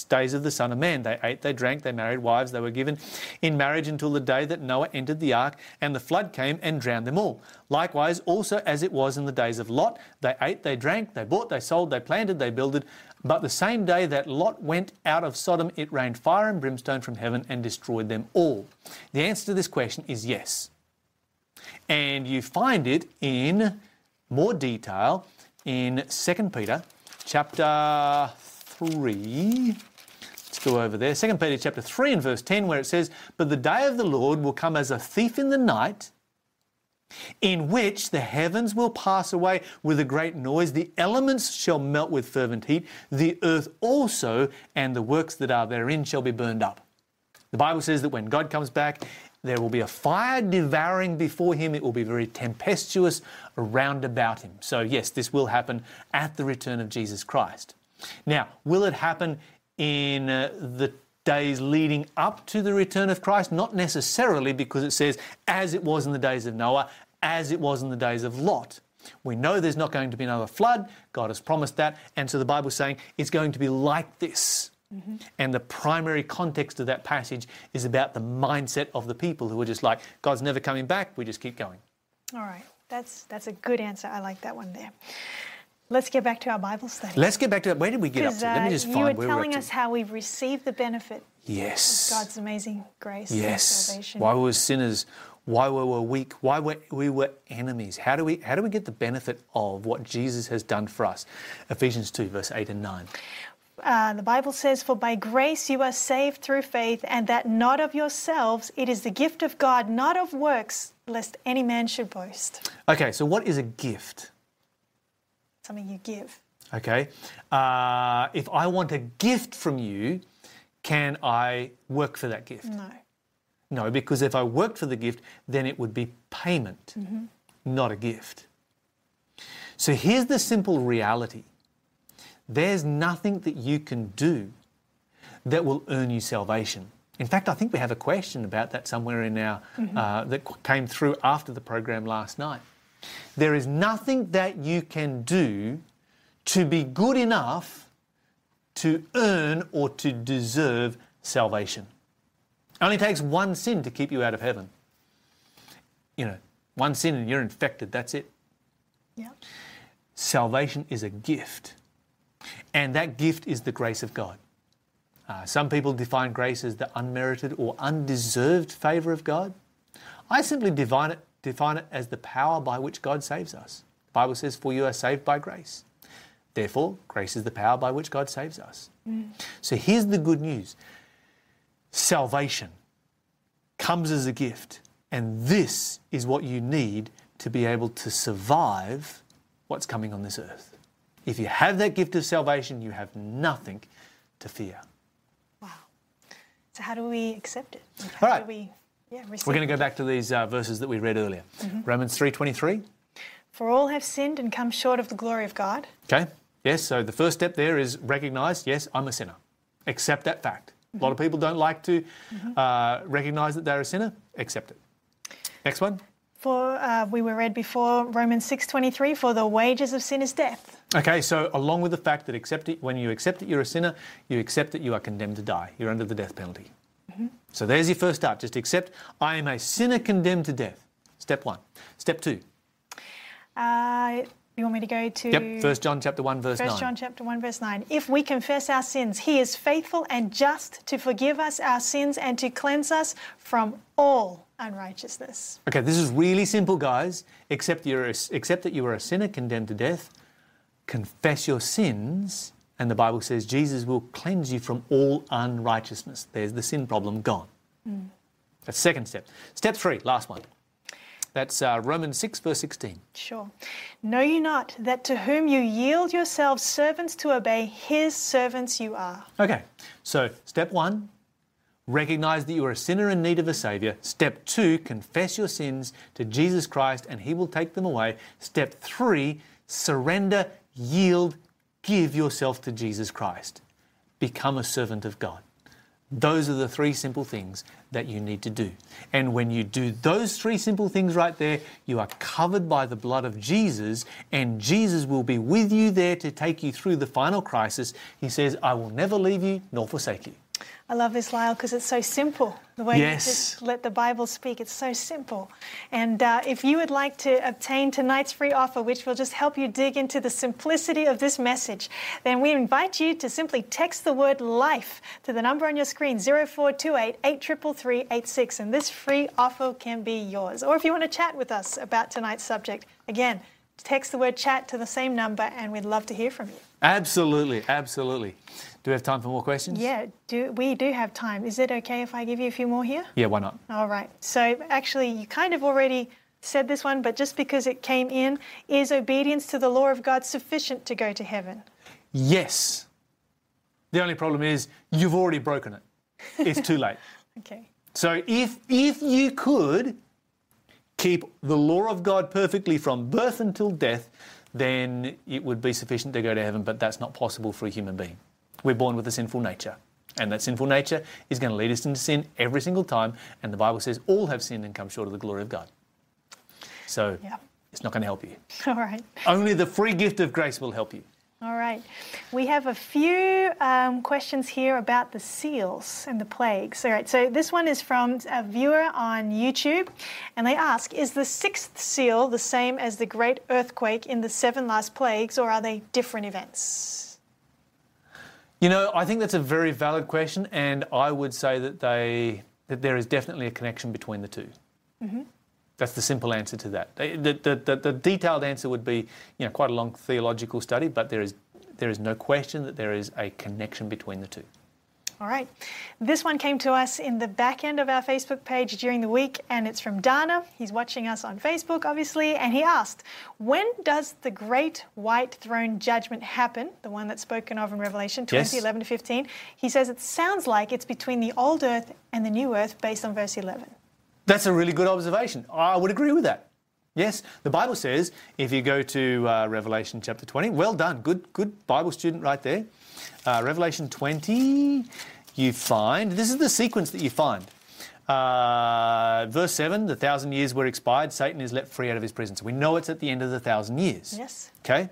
days of the Son of Man. They ate, they drank, they married wives, they were given in marriage until the day that Noah entered the ark, and the flood came and drowned them all. Likewise, also as it was in the days of Lot, they ate, they drank, they bought, they sold, they planted, they builded. But the same day that Lot went out of Sodom, it rained fire and brimstone from heaven and destroyed them all. The answer to this question is yes. And you find it in more detail in 2 Peter chapter 3. Let's go over there. 2 Peter chapter 3 and verse 10, where it says, But the day of the Lord will come as a thief in the night, in which the heavens will pass away with a great noise, the elements shall melt with fervent heat, the earth also and the works that are therein shall be burned up. The Bible says that when God comes back, there will be a fire devouring before him. It will be very tempestuous around about him. So, yes, this will happen at the return of Jesus Christ. Now, will it happen in uh, the days leading up to the return of Christ? Not necessarily, because it says, as it was in the days of Noah, as it was in the days of Lot. We know there's not going to be another flood. God has promised that. And so the Bible's saying it's going to be like this. Mm-hmm. And the primary context of that passage is about the mindset of the people who are just like, God's never coming back, we just keep going.
All right. That's, that's a good answer. I like that one there. Let's get back to our Bible study.
Let's get back to that. Where did we get up to? Let me just
uh,
find where we're
telling us how we've received the benefit
Yes.
of God's amazing grace and
Yes.
salvation.
Why we were sinners, why we were weak, why we we were enemies. How do we how do we get the benefit of what Jesus has done for us? Ephesians 2, verse 8 and 9.
Uh, the Bible says, For by grace you are saved through faith, and that not of yourselves, it is the gift of God, not of works, lest any man should boast.
Okay, so what is a gift?
Something you give.
Okay. Uh, if I want a gift from you, can I work for that gift?
No.
No, because if I worked for the gift, then it would be payment, not a gift. So here's the simple reality there's nothing that you can do that will earn you salvation. In fact, I think we have a question about that somewhere in our uh, that came through after the program last night. There is nothing that you can do to be good enough to earn or to deserve salvation. It Only takes one sin to keep you out of heaven. You know, one sin and you're infected, that's it.
Yeah.
Salvation is a gift, and that gift is the grace of God. Uh, some people define grace as the unmerited or undeserved favour of God. I simply define it define it as the power by which God saves us. The Bible says, For you are saved by grace. Therefore, grace is the power by which God saves us. Mm. So here's the good news salvation comes as a gift, and this is what you need to be able to survive what's coming on this earth. If you have that gift of salvation, you have nothing to fear.
Wow. So how do we accept it? How
All right.
do we yeah, receive
We're going to go back to these uh, verses that we read earlier. Romans 3:23.
For all have sinned and come short of the glory of God.
Okay? Yes, so the first step there is recognize, yes, I'm a sinner. Accept that fact. A lot of people don't like to uh, recognize that they're a sinner. Accept it. Next one.
For uh, we were read before Romans 6:23 for the wages of sin is death.
Okay, so along with the fact that accept it, when you accept that you're a sinner, you accept that you are condemned to die. You're under the death penalty. So there's your first start. Just accept I am a sinner condemned to death. Step one. Step two.
Uh, you want me to go to
Yep. First John chapter one verse
1
nine.
John chapter 1 verse 9. If we confess our sins, he is faithful and just to forgive us our sins and to cleanse us from all unrighteousness.
Okay, this is really simple, guys. Accept you're a, accept that you are a sinner condemned to death. Confess your sins, and the Bible says Jesus will cleanse you from all unrighteousness. There's the sin problem gone. That's the second step. Step three, last one. That's uh, Romans 6, verse 16.
Sure. Know you not that to whom you yield yourselves servants to obey, his servants you are.
Okay, so step one, recognize that you are a sinner in need of a Savior. Step two, confess your sins to Jesus Christ and He will take them away. Step three, surrender, yield, give yourself to Jesus Christ. Become a servant of God. Those are the three simple things that you need to do. And when you do those three simple things right there, you are covered by the blood of Jesus, and Jesus will be with you there to take you through the final crisis. He says, I will never leave you nor forsake you.
I love this, Lyle, because it's so simple. The way
Yes.
you just let the Bible speak, it's so simple. And uh, if you would like to obtain tonight's free offer, which will just help you dig into the simplicity of this message, then we invite you to simply text the word life to the number on your screen, 0428 83386, and this free offer can be yours. Or if you want to chat with us about tonight's subject, again, text the word chat to the same number, and we'd love to hear from you.
Absolutely, absolutely. Do we have time for more questions?
Yeah, do, we do have time. Is it okay if I give you a few more here?
Yeah, why not?
All right. So actually, you kind of already said this one, but just because it came in, is obedience to the law of God sufficient to go to heaven?
Yes. The only problem is you've already broken it. It's too late.
Okay.
So if if you could keep the law of God perfectly from birth until death, then it would be sufficient to go to heaven, but that's not possible for a human being. We're born with a sinful nature. And that sinful nature is going to lead us into sin every single time. And the Bible says all have sinned and come short of the glory of God. So
Yeah.
it's not going to help you.
All right.
Only the free gift of grace will help you.
All right. We have a few um, questions here about the seals and the plagues. All right. So this one is from a viewer on YouTube, and they ask Is the sixth seal the same as the great earthquake in the seven last plagues, or are they different events?
You know, I think that's a very valid question, and I would say that they that there is definitely a connection between the 2 mm-hmm. That's the simple answer to that. The, the, the, the detailed answer would be, you know, quite a long theological study, but there is there is no question that there is a connection between the two.
All right. This one came to us in the back end of our Facebook page during the week, and it's from Dana. He's watching us on Facebook, obviously, and he asked, When does the great white throne judgment happen? The one that's spoken of in Revelation 20,
Yes.
11 to 15. He says it sounds like it's between the old earth and the new earth based on verse 11.
That's a really good observation. I would agree with that. Yes, the Bible says if you go to uh, Revelation chapter 20, well done, good, good Bible student right there. Uh, Revelation 20, you find, this is the sequence that you find. Uh, verse 7, the thousand years were expired, Satan is let free out of his prison. So we know it's at the end of the thousand years.
Yes.
Okay?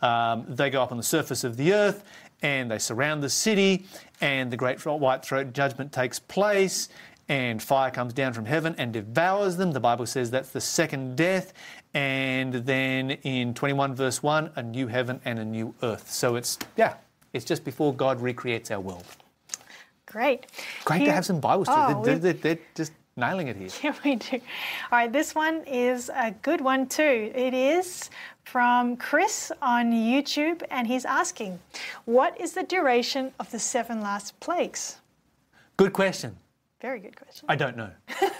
Um, they go up on the surface of the earth and they surround the city, and the great white throne judgment takes place, and fire comes down from heaven and devours them. The Bible says that's the second death. And then in 21 verse 1, a new heaven and a new earth. So it's, yeah, it's just before God recreates our world.
Great.
Great
Here-
to have some Bible
Oh.
They're, they're, they're just nailing it here.
Yeah, we do. All right, this one is a good one too. It is from Chris on YouTube, and he's asking, What is the duration of the seven last plagues?
Good question.
Very good question.
I don't know.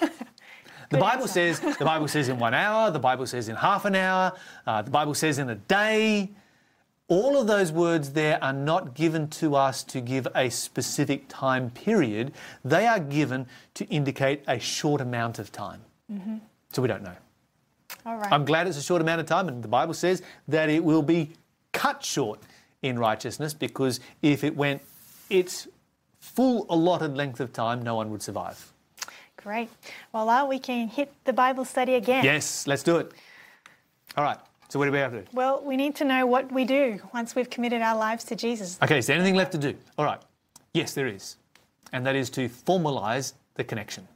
The Bible
answer.
says the Bible says in one hour. The Bible says in half an hour. Uh, the Bible says in a day. All of those words there are not given to us to give a specific time period. They are given to indicate a short amount of time. Mm-hmm. So we don't know.
All right.
I'm glad it's a short amount of time, and the Bible says that it will be cut short in righteousness because if it went its full allotted length of time, no one would survive.
Great. Voila, uh, we can hit the Bible study again.
Yes, let's do it. All right. So what do we have to do?
Well, we need to know what we do once we've committed our lives to Jesus.
Okay, is there anything left to do? All right. Yes, there is. And that is to formalize the connection.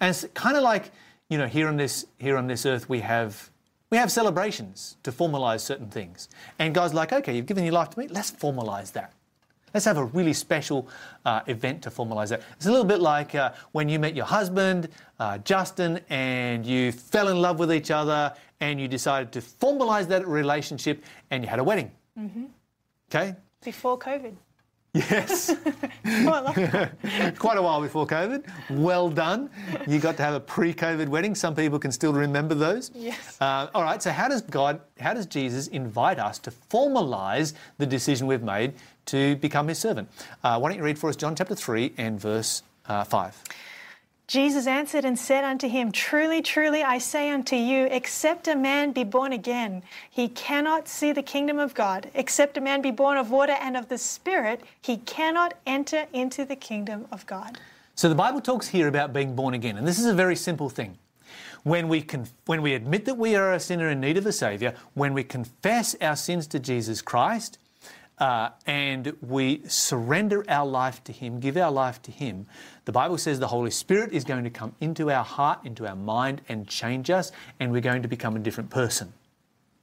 And it's kind of like, you know, here on this here on this earth we have we have celebrations to formalize certain things. And God's like, okay, you've given your life to me, let's formalize that. Let's have a really special uh, event to formalize that. It's a little bit like uh, when you met your husband, uh, Justin, and you fell in love with each other and you decided to formalize that relationship and you had a wedding. Okay?
Before COVID.
Yes.
Oh, I love that.
Quite a while before COVID. Well done. You got to have a pre-COVID wedding. Some people can still remember those.
Yes.
Uh, all right. So how does God, how does Jesus invite us to formalize the decision we've made to become His servant? Uh, why don't you read for us John chapter three and verse uh, five?
Jesus answered and said unto him, Truly, truly, I say unto you, except a man be born again, he cannot see the kingdom of God. Except a man be born of water and of the Spirit, he cannot enter into the kingdom of God.
So the Bible talks here about being born again, and this is a very simple thing. When we, conf- when we admit that we are a sinner in need of a Saviour, when we confess our sins to Jesus Christ, uh, and we surrender our life to Him, give our life to Him, the Bible says the Holy Spirit is going to come into our heart, into our mind, and change us, and we're going to become a different person.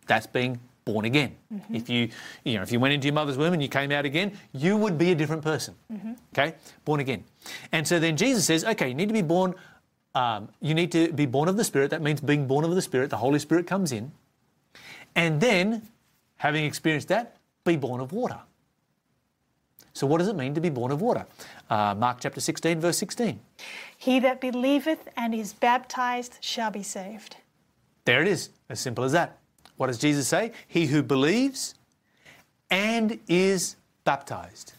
That's being born again. If you, you know, if you went into your mother's womb and you came out again, you would be a different person. Okay, born again. And so then Jesus says, okay, you need to be born. Um, you need to be born of the Spirit. That means being born of the Spirit. The Holy Spirit comes in, and then, having experienced that, be born of water. So, what does it mean to be born of water? Uh, Mark chapter 16, verse 16.
He that believeth and is baptized shall be saved.
There it is, as simple as that. What does Jesus say? He who believes and is baptized.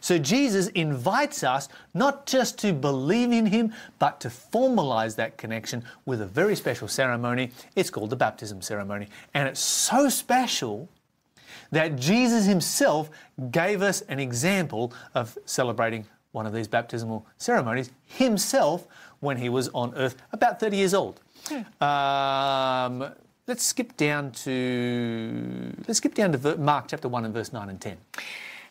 So Jesus invites us not just to believe in him, but to formalize that connection with a very special ceremony. It's called the baptism ceremony. And it's so special that Jesus himself gave us an example of celebrating one of these baptismal ceremonies himself when he was on earth about 30 years old. Um, let's skip down to let's skip down to Mark chapter 1 and verse 9 and 10.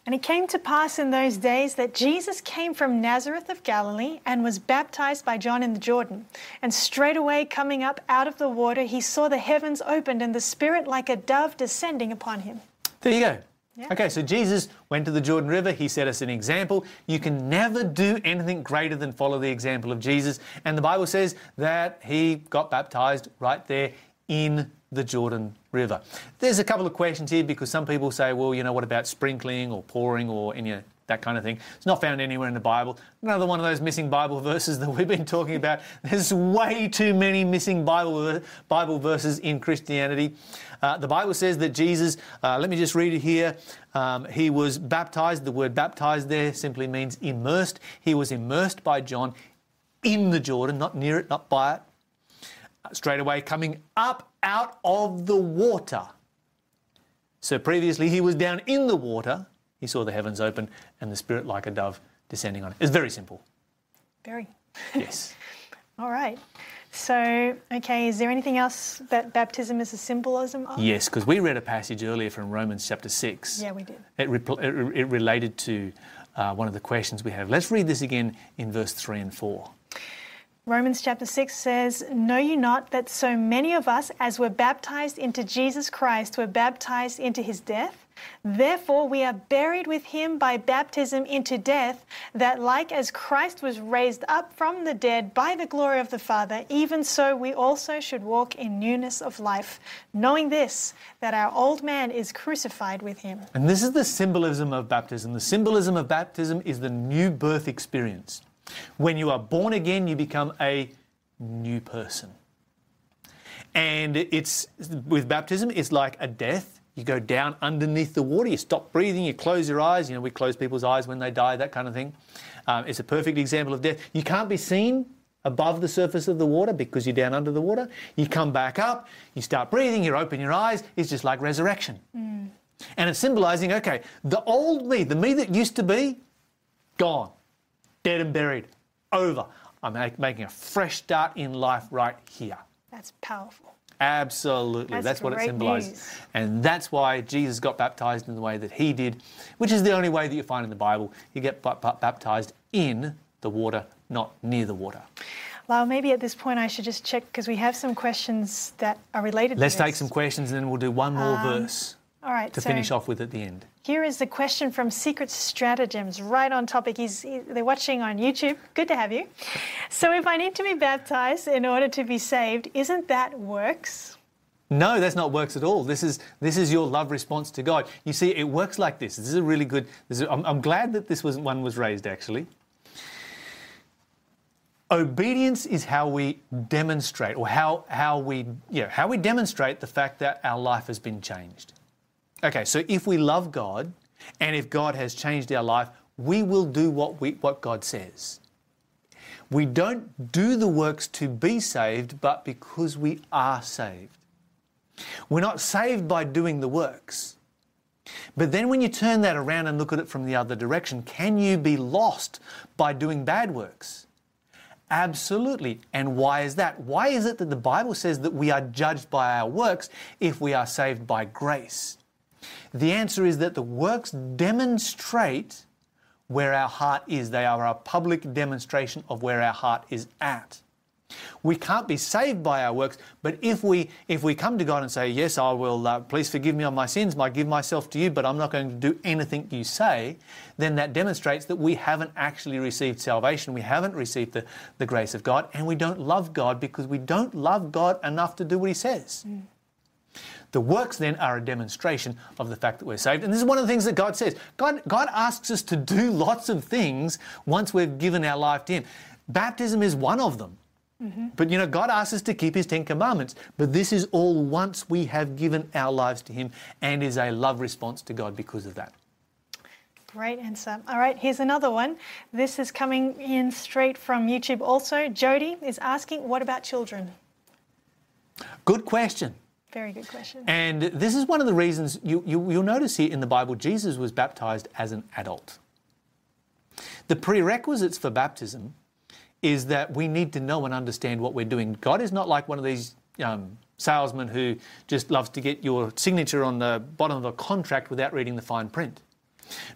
And it came to pass in those days that Jesus came from Nazareth of Galilee and was baptized by John in the Jordan. And straightway coming up out of the water, he saw the heavens opened and the Spirit like a dove descending upon him.
There you go.
Yeah.
Okay, so Jesus went to the Jordan River. He set us an example. You can never do anything greater than follow the example of Jesus. And the Bible says that he got baptized right there in the Jordan River. There's a couple of questions here because some people say, well, you know, what about sprinkling or pouring or any that kind of thing? It's not found anywhere in the Bible. Another one of those missing Bible verses that we've been talking about. There's way too many missing Bible, Bible verses in Christianity. Uh, the Bible says that Jesus, uh, let me just read it here. Um, he was baptized. The word baptized there simply means immersed. He was immersed by John in the Jordan, not near it, not by it. Uh, straight away coming up out of the water. So previously he was down in the water. He saw the heavens open and the Spirit like a dove descending on it. It's very simple.
Very.
Yes.
All right. So, okay, is there anything else that baptism is a symbolism of?
yes, because we read a passage earlier from Romans chapter 6.
Yeah, we did.
It, repl- it, it related to uh, one of the questions we have. Let's read this again in verse 3 and 4.
Romans chapter 6 says, Know you not that so many of us, as were baptized into Jesus Christ, were baptized into his death? Therefore, we are buried with him by baptism into death, that like as Christ was raised up from the dead by the glory of the Father, even so we also should walk in newness of life, knowing this, that our old man is crucified with him.
And this is the symbolism of baptism. The symbolism of baptism is the new birth experience. When you are born again, you become a new person. And it's with baptism, it's like a death. You go down underneath the water, you stop breathing, you close your eyes. You know, we close people's eyes when they die, that kind of thing. Um, it's a perfect example of death. You can't be seen above the surface of the water because you're down under the water. You come back up, you start breathing, you open your eyes. It's just like resurrection. And it's symbolizing okay, the old me, the me that used to be, gone dead and buried, over. I'm making a fresh start in life right here.
That's powerful.
Absolutely.
That's
That's, what it symbolizes.
news.
And that's why Jesus got baptized in the way that he did, which is the only way that you find in the Bible. You get ba- ba- baptized in the water, not near the water.
Well, maybe at this point I should just check because we have some questions that are related
Let's take some questions and then we'll do one more um, verse
All right.
to
so
finish off with at the end.
Here is the question from Secret Stratagems, right on topic. He's, he- they're watching on YouTube. Good to have you. So, if I need to be baptized in order to be saved, isn't that works?
No, that's not works at all. This is this is your love response to God. You see, it works like this. This is a really good. This is, I'm, I'm glad that this was one was raised actually. Obedience is how we demonstrate, or how how we yeah how we demonstrate the fact that our life has been changed. Okay, so if we love God, and if God has changed our life, we will do what we what God says. We don't do the works to be saved, but because we are saved. We're not saved by doing the works. But then when you turn that around and look at it from the other direction, can you be lost by doing bad works? Absolutely. And why is that? Why is it that the Bible says that we are judged by our works if we are saved by grace? The answer is that the works demonstrate where our heart is. They are a public demonstration of where our heart is at. We can't be saved by our works, but if we if we come to God and say, "Yes, I will. Uh, please forgive me of my sins. I give myself to you, but I'm not going to do anything you say," then that demonstrates that we haven't actually received salvation. We haven't received the, the grace of God, and we don't love God because we don't love God enough to do what He says. The works then are a demonstration of the fact that we're saved. And this is one of the things that God says. God, God asks us to do lots of things once we've given our life to Him. Baptism is one of them. Mm-hmm. But you know, God asks us to keep His Ten Commandments. But this is all once we have given our lives to Him and is a love response to God because of that.
Great answer. All right, here's another one. This is coming in straight from YouTube also. Jody is asking, what about children?
Good question.
Very good question.
And this is one of the reasons you, you, you'll notice here in the Bible, Jesus was baptized as an adult. The prerequisites for baptism is that we need to know and understand what we're doing. God is not like one of these um, salesmen who just loves to get your signature on the bottom of a contract without reading the fine print.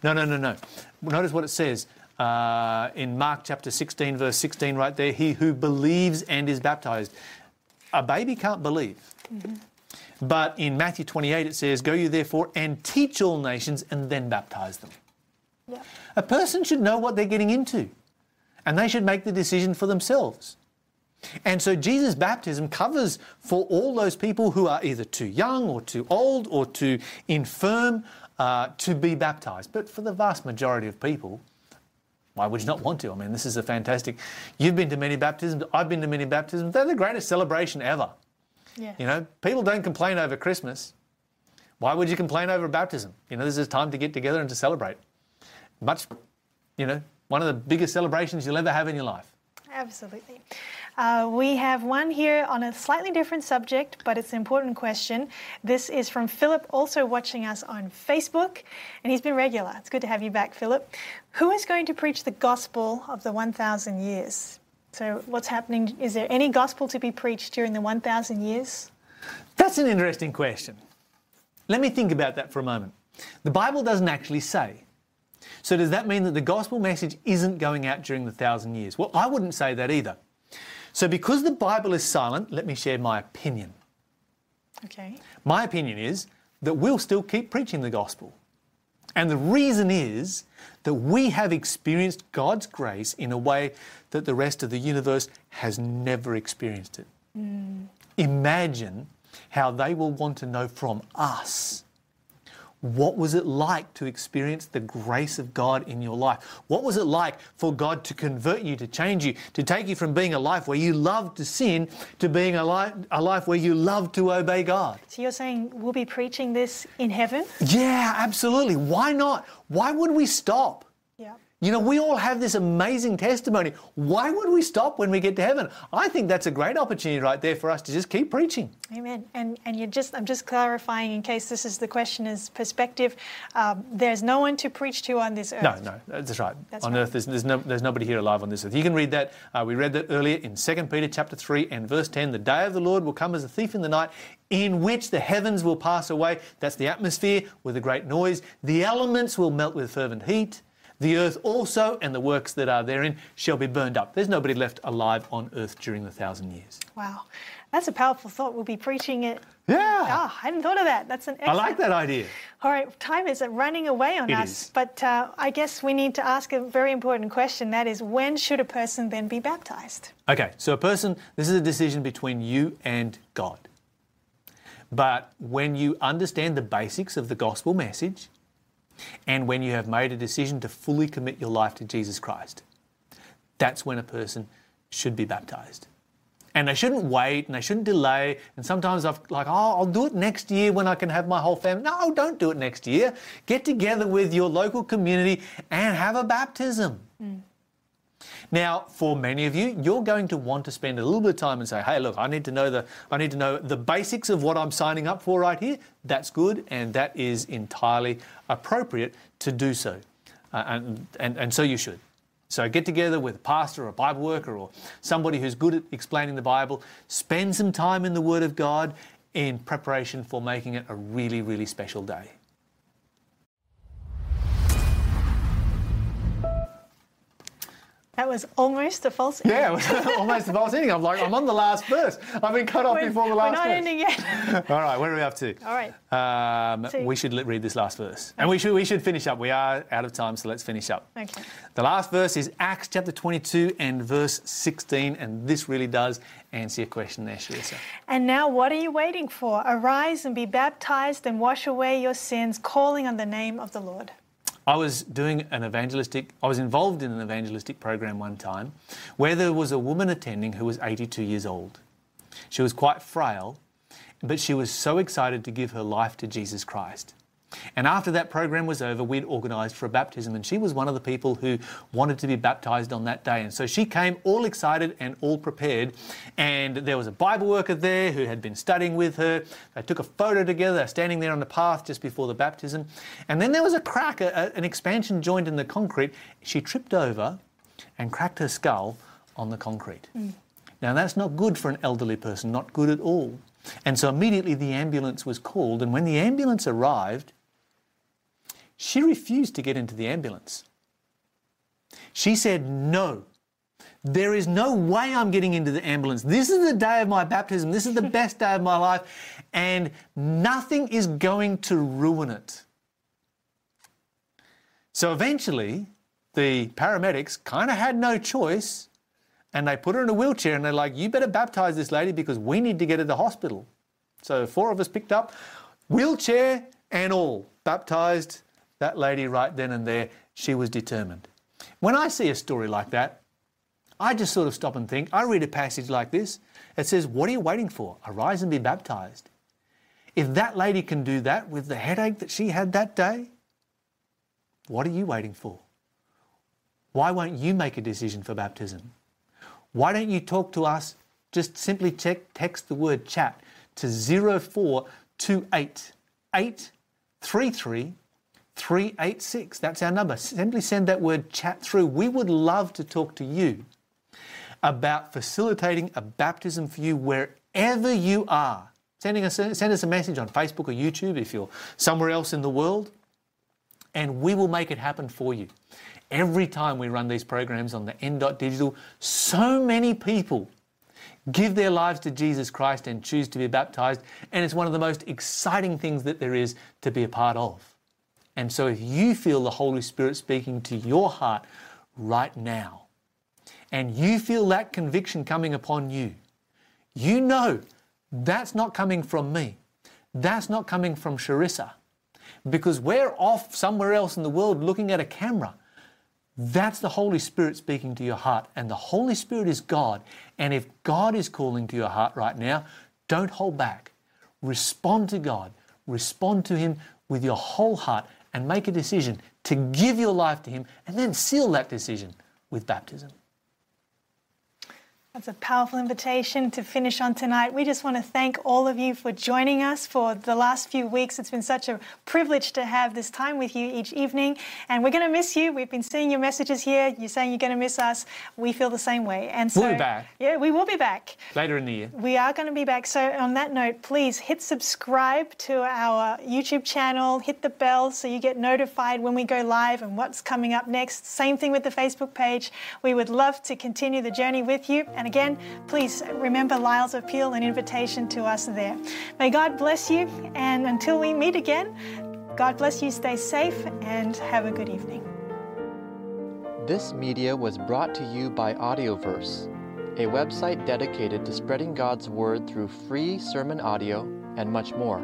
No, no, no, no. Notice what it says uh, in Mark chapter 16, verse 16, right there. He who believes and is baptized. A baby can't believe. But in Matthew 28, it says, Go you therefore and teach all nations and then baptize them.
Yeah.
A person should know what they're getting into and they should make the decision for themselves. And so Jesus' baptism covers for all those people who are either too young or too old or too infirm uh, to be baptized. But for the vast majority of people, why would you not want to? I mean, this is a fantastic. You've been to many baptisms, I've been to many baptisms. They're the greatest celebration ever.
Yeah.
You know, people don't complain over Christmas. Why would you complain over baptism? You know, this is time to get together and to celebrate. Much, you know, one of the biggest celebrations you'll ever have in your life.
Absolutely. Uh, we have one here on a slightly different subject, but it's an important question. This is from Philip, also watching us on Facebook, and he's been regular. It's good to have you back, Philip. Who is going to preach the gospel of the 1,000 years? So, what's happening? Is there any gospel to be preached during the 1,000 years?
That's an interesting question. Let me think about that for a moment. The Bible doesn't actually say. So, does that mean that the gospel message isn't going out during the thousand years? Well, I wouldn't say that either. So, because the Bible is silent, let me share my opinion.
Okay.
My opinion is that we'll still keep preaching the gospel. And the reason is that we have experienced God's grace in a way that the rest of the universe has never experienced it. Hmm. Imagine how they will want to know from us what was it like to experience the grace of God in your life? What was it like for God to convert you, to change you, to take you from being a life where you love to sin to being a life, a life where you love to obey God?
So you're saying we'll be preaching this in heaven?
Yeah, absolutely. Why not? Why would we stop? You know, we all have this amazing testimony. Why would we stop when we get to heaven? I think that's a great opportunity right there for us to just keep preaching.
Amen. And and you just I'm just clarifying in case this is the questioner's perspective. Um, there's no one to preach to on this earth.
No, no, that's right.
That's
on
right.
earth, there's, there's, no, there's nobody here alive on this earth. You can read that. Uh, we read that earlier in 2 Peter chapter 3 and verse 10. The day of the Lord will come as a thief in the night, in which the heavens will pass away. That's the atmosphere with a great noise. The elements will melt with fervent heat. The earth also and the works that are therein shall be burned up. There's nobody left alive on earth during the thousand years.
Wow. That's a powerful thought. We'll be preaching it.
Yeah.
Ah, I hadn't thought of that. That's an
I like that idea.
All right, time is running away on
It
us.
is.
But uh, I guess we need to ask a very important question. That is, when should a person then be baptized?
Okay, so a person, this is a decision between you and God. But when you understand the basics of the gospel message, and when you have made a decision to fully commit your life to Jesus Christ, that's when a person should be baptized. And they shouldn't wait and they shouldn't delay. And sometimes I've like, oh, I'll do it next year when I can have my whole family. No, don't do it next year. Get together with your local community and have a baptism. Mm. Now, for many of you, you're going to want to spend a little bit of time and say, "Hey, look, I need to know the I need to know the basics of what I'm signing up for right here." That's good, and that is entirely appropriate to do so, uh, and, and and so you should. So get together with a pastor or a Bible worker or somebody who's good at explaining the Bible. Spend some time in the Word of God in preparation for making it a really, really special day.
That was almost a false. Ending.
Yeah, it was almost a false ending. I'm like, I'm on the last verse. I've been cut off
We're,
before the last
we're
last
not
verse.
ending yet.
All right, where are we up to?
All right.
Um,
So-
we should read this last verse, and we should we should finish up. We are out of time, so let's finish up.
Okay.
The last verse is Acts chapter 22 and verse 16, and this really does answer your question there.
And now, what are you waiting for? Arise and be baptized and wash away your sins, calling on the name of the Lord.
I was doing an evangelistic, I was involved in an evangelistic program one time where there was a woman attending who was 82 years old. She was quite frail, but she was so excited to give her life to Jesus Christ. And after that program was over, we'd organised for a baptism, and she was one of the people who wanted to be baptised on that day. And so she came all excited and all prepared. And there was a Bible worker there who had been studying with her. They took a photo together, they're standing there on the path just before the baptism. And then there was a crack, a, an expansion joint in the concrete. She tripped over and cracked her skull on the concrete. Mm. Now, that's not good for an elderly person, not good at all. And so immediately the ambulance was called, and when the ambulance arrived, she refused to get into the ambulance. She said, No, there is no way I'm getting into the ambulance. This is the day of my baptism. This is the best day of my life, and nothing is going to ruin it. So eventually, the paramedics kind of had no choice and they put her in a wheelchair and they're like, You better baptize this lady because we need to get her to the hospital. So four of us picked up, wheelchair and all, baptized that lady right then and there. She was determined. When I see a story like that, I just sort of stop and think. I read a passage like this. It says, What are you waiting for? Arise and be baptized. If that lady can do that with the headache that she had that day, what are you waiting for? Why won't you make a decision for baptism? Why don't you talk to us? Just simply check, text the word chat to 0428 833 386. That's our number. Simply send that word chat through. We would love to talk to you about facilitating a baptism for you wherever you are. Sending us, send us a message on Facebook or YouTube if you're somewhere else in the world, and we will make it happen for you. Every time we run these programs on the N.Digital, so many people give their lives to Jesus Christ and choose to be baptized. And it's one of the most exciting things that there is to be a part of. And so if you feel the Holy Spirit speaking to your heart right now, and you feel that conviction coming upon you, you know that's not coming from me. That's not coming from Charissa. Because we're off somewhere else in the world looking at a camera. That's the Holy Spirit speaking to your heart. And the Holy Spirit is God. And if God is calling to your heart right now, don't hold back. Respond to God. Respond to Him with your whole heart and make a decision to give your life to Him and then seal that decision with baptism.
That's a powerful invitation to finish on tonight. We just want to thank all of you for joining us for the last few weeks. It's been such a privilege to have this time with you each evening. And we're going to miss you. We've been seeing your messages here. You're saying you're going to miss us. We feel the same way. And so,
We'll be back.
Yeah, we will be back.
Later in the year.
We are going to be back. So, on that note, please hit subscribe to our YouTube channel, hit the bell so you get notified when we go live and what's coming up next. Same thing with the Facebook page. We would love to continue the journey with you. And again, please remember Lyle's appeal and invitation to us there. May God bless you. And until we meet again, God bless you, stay safe, and have a good evening.
This media was brought to you by Audioverse, a website dedicated to spreading God's Word through free sermon audio and much more.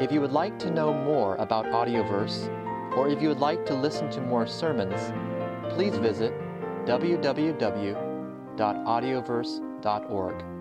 If you would like to know more about Audioverse, or if you would like to listen to more sermons, please visit www.audioverse.org.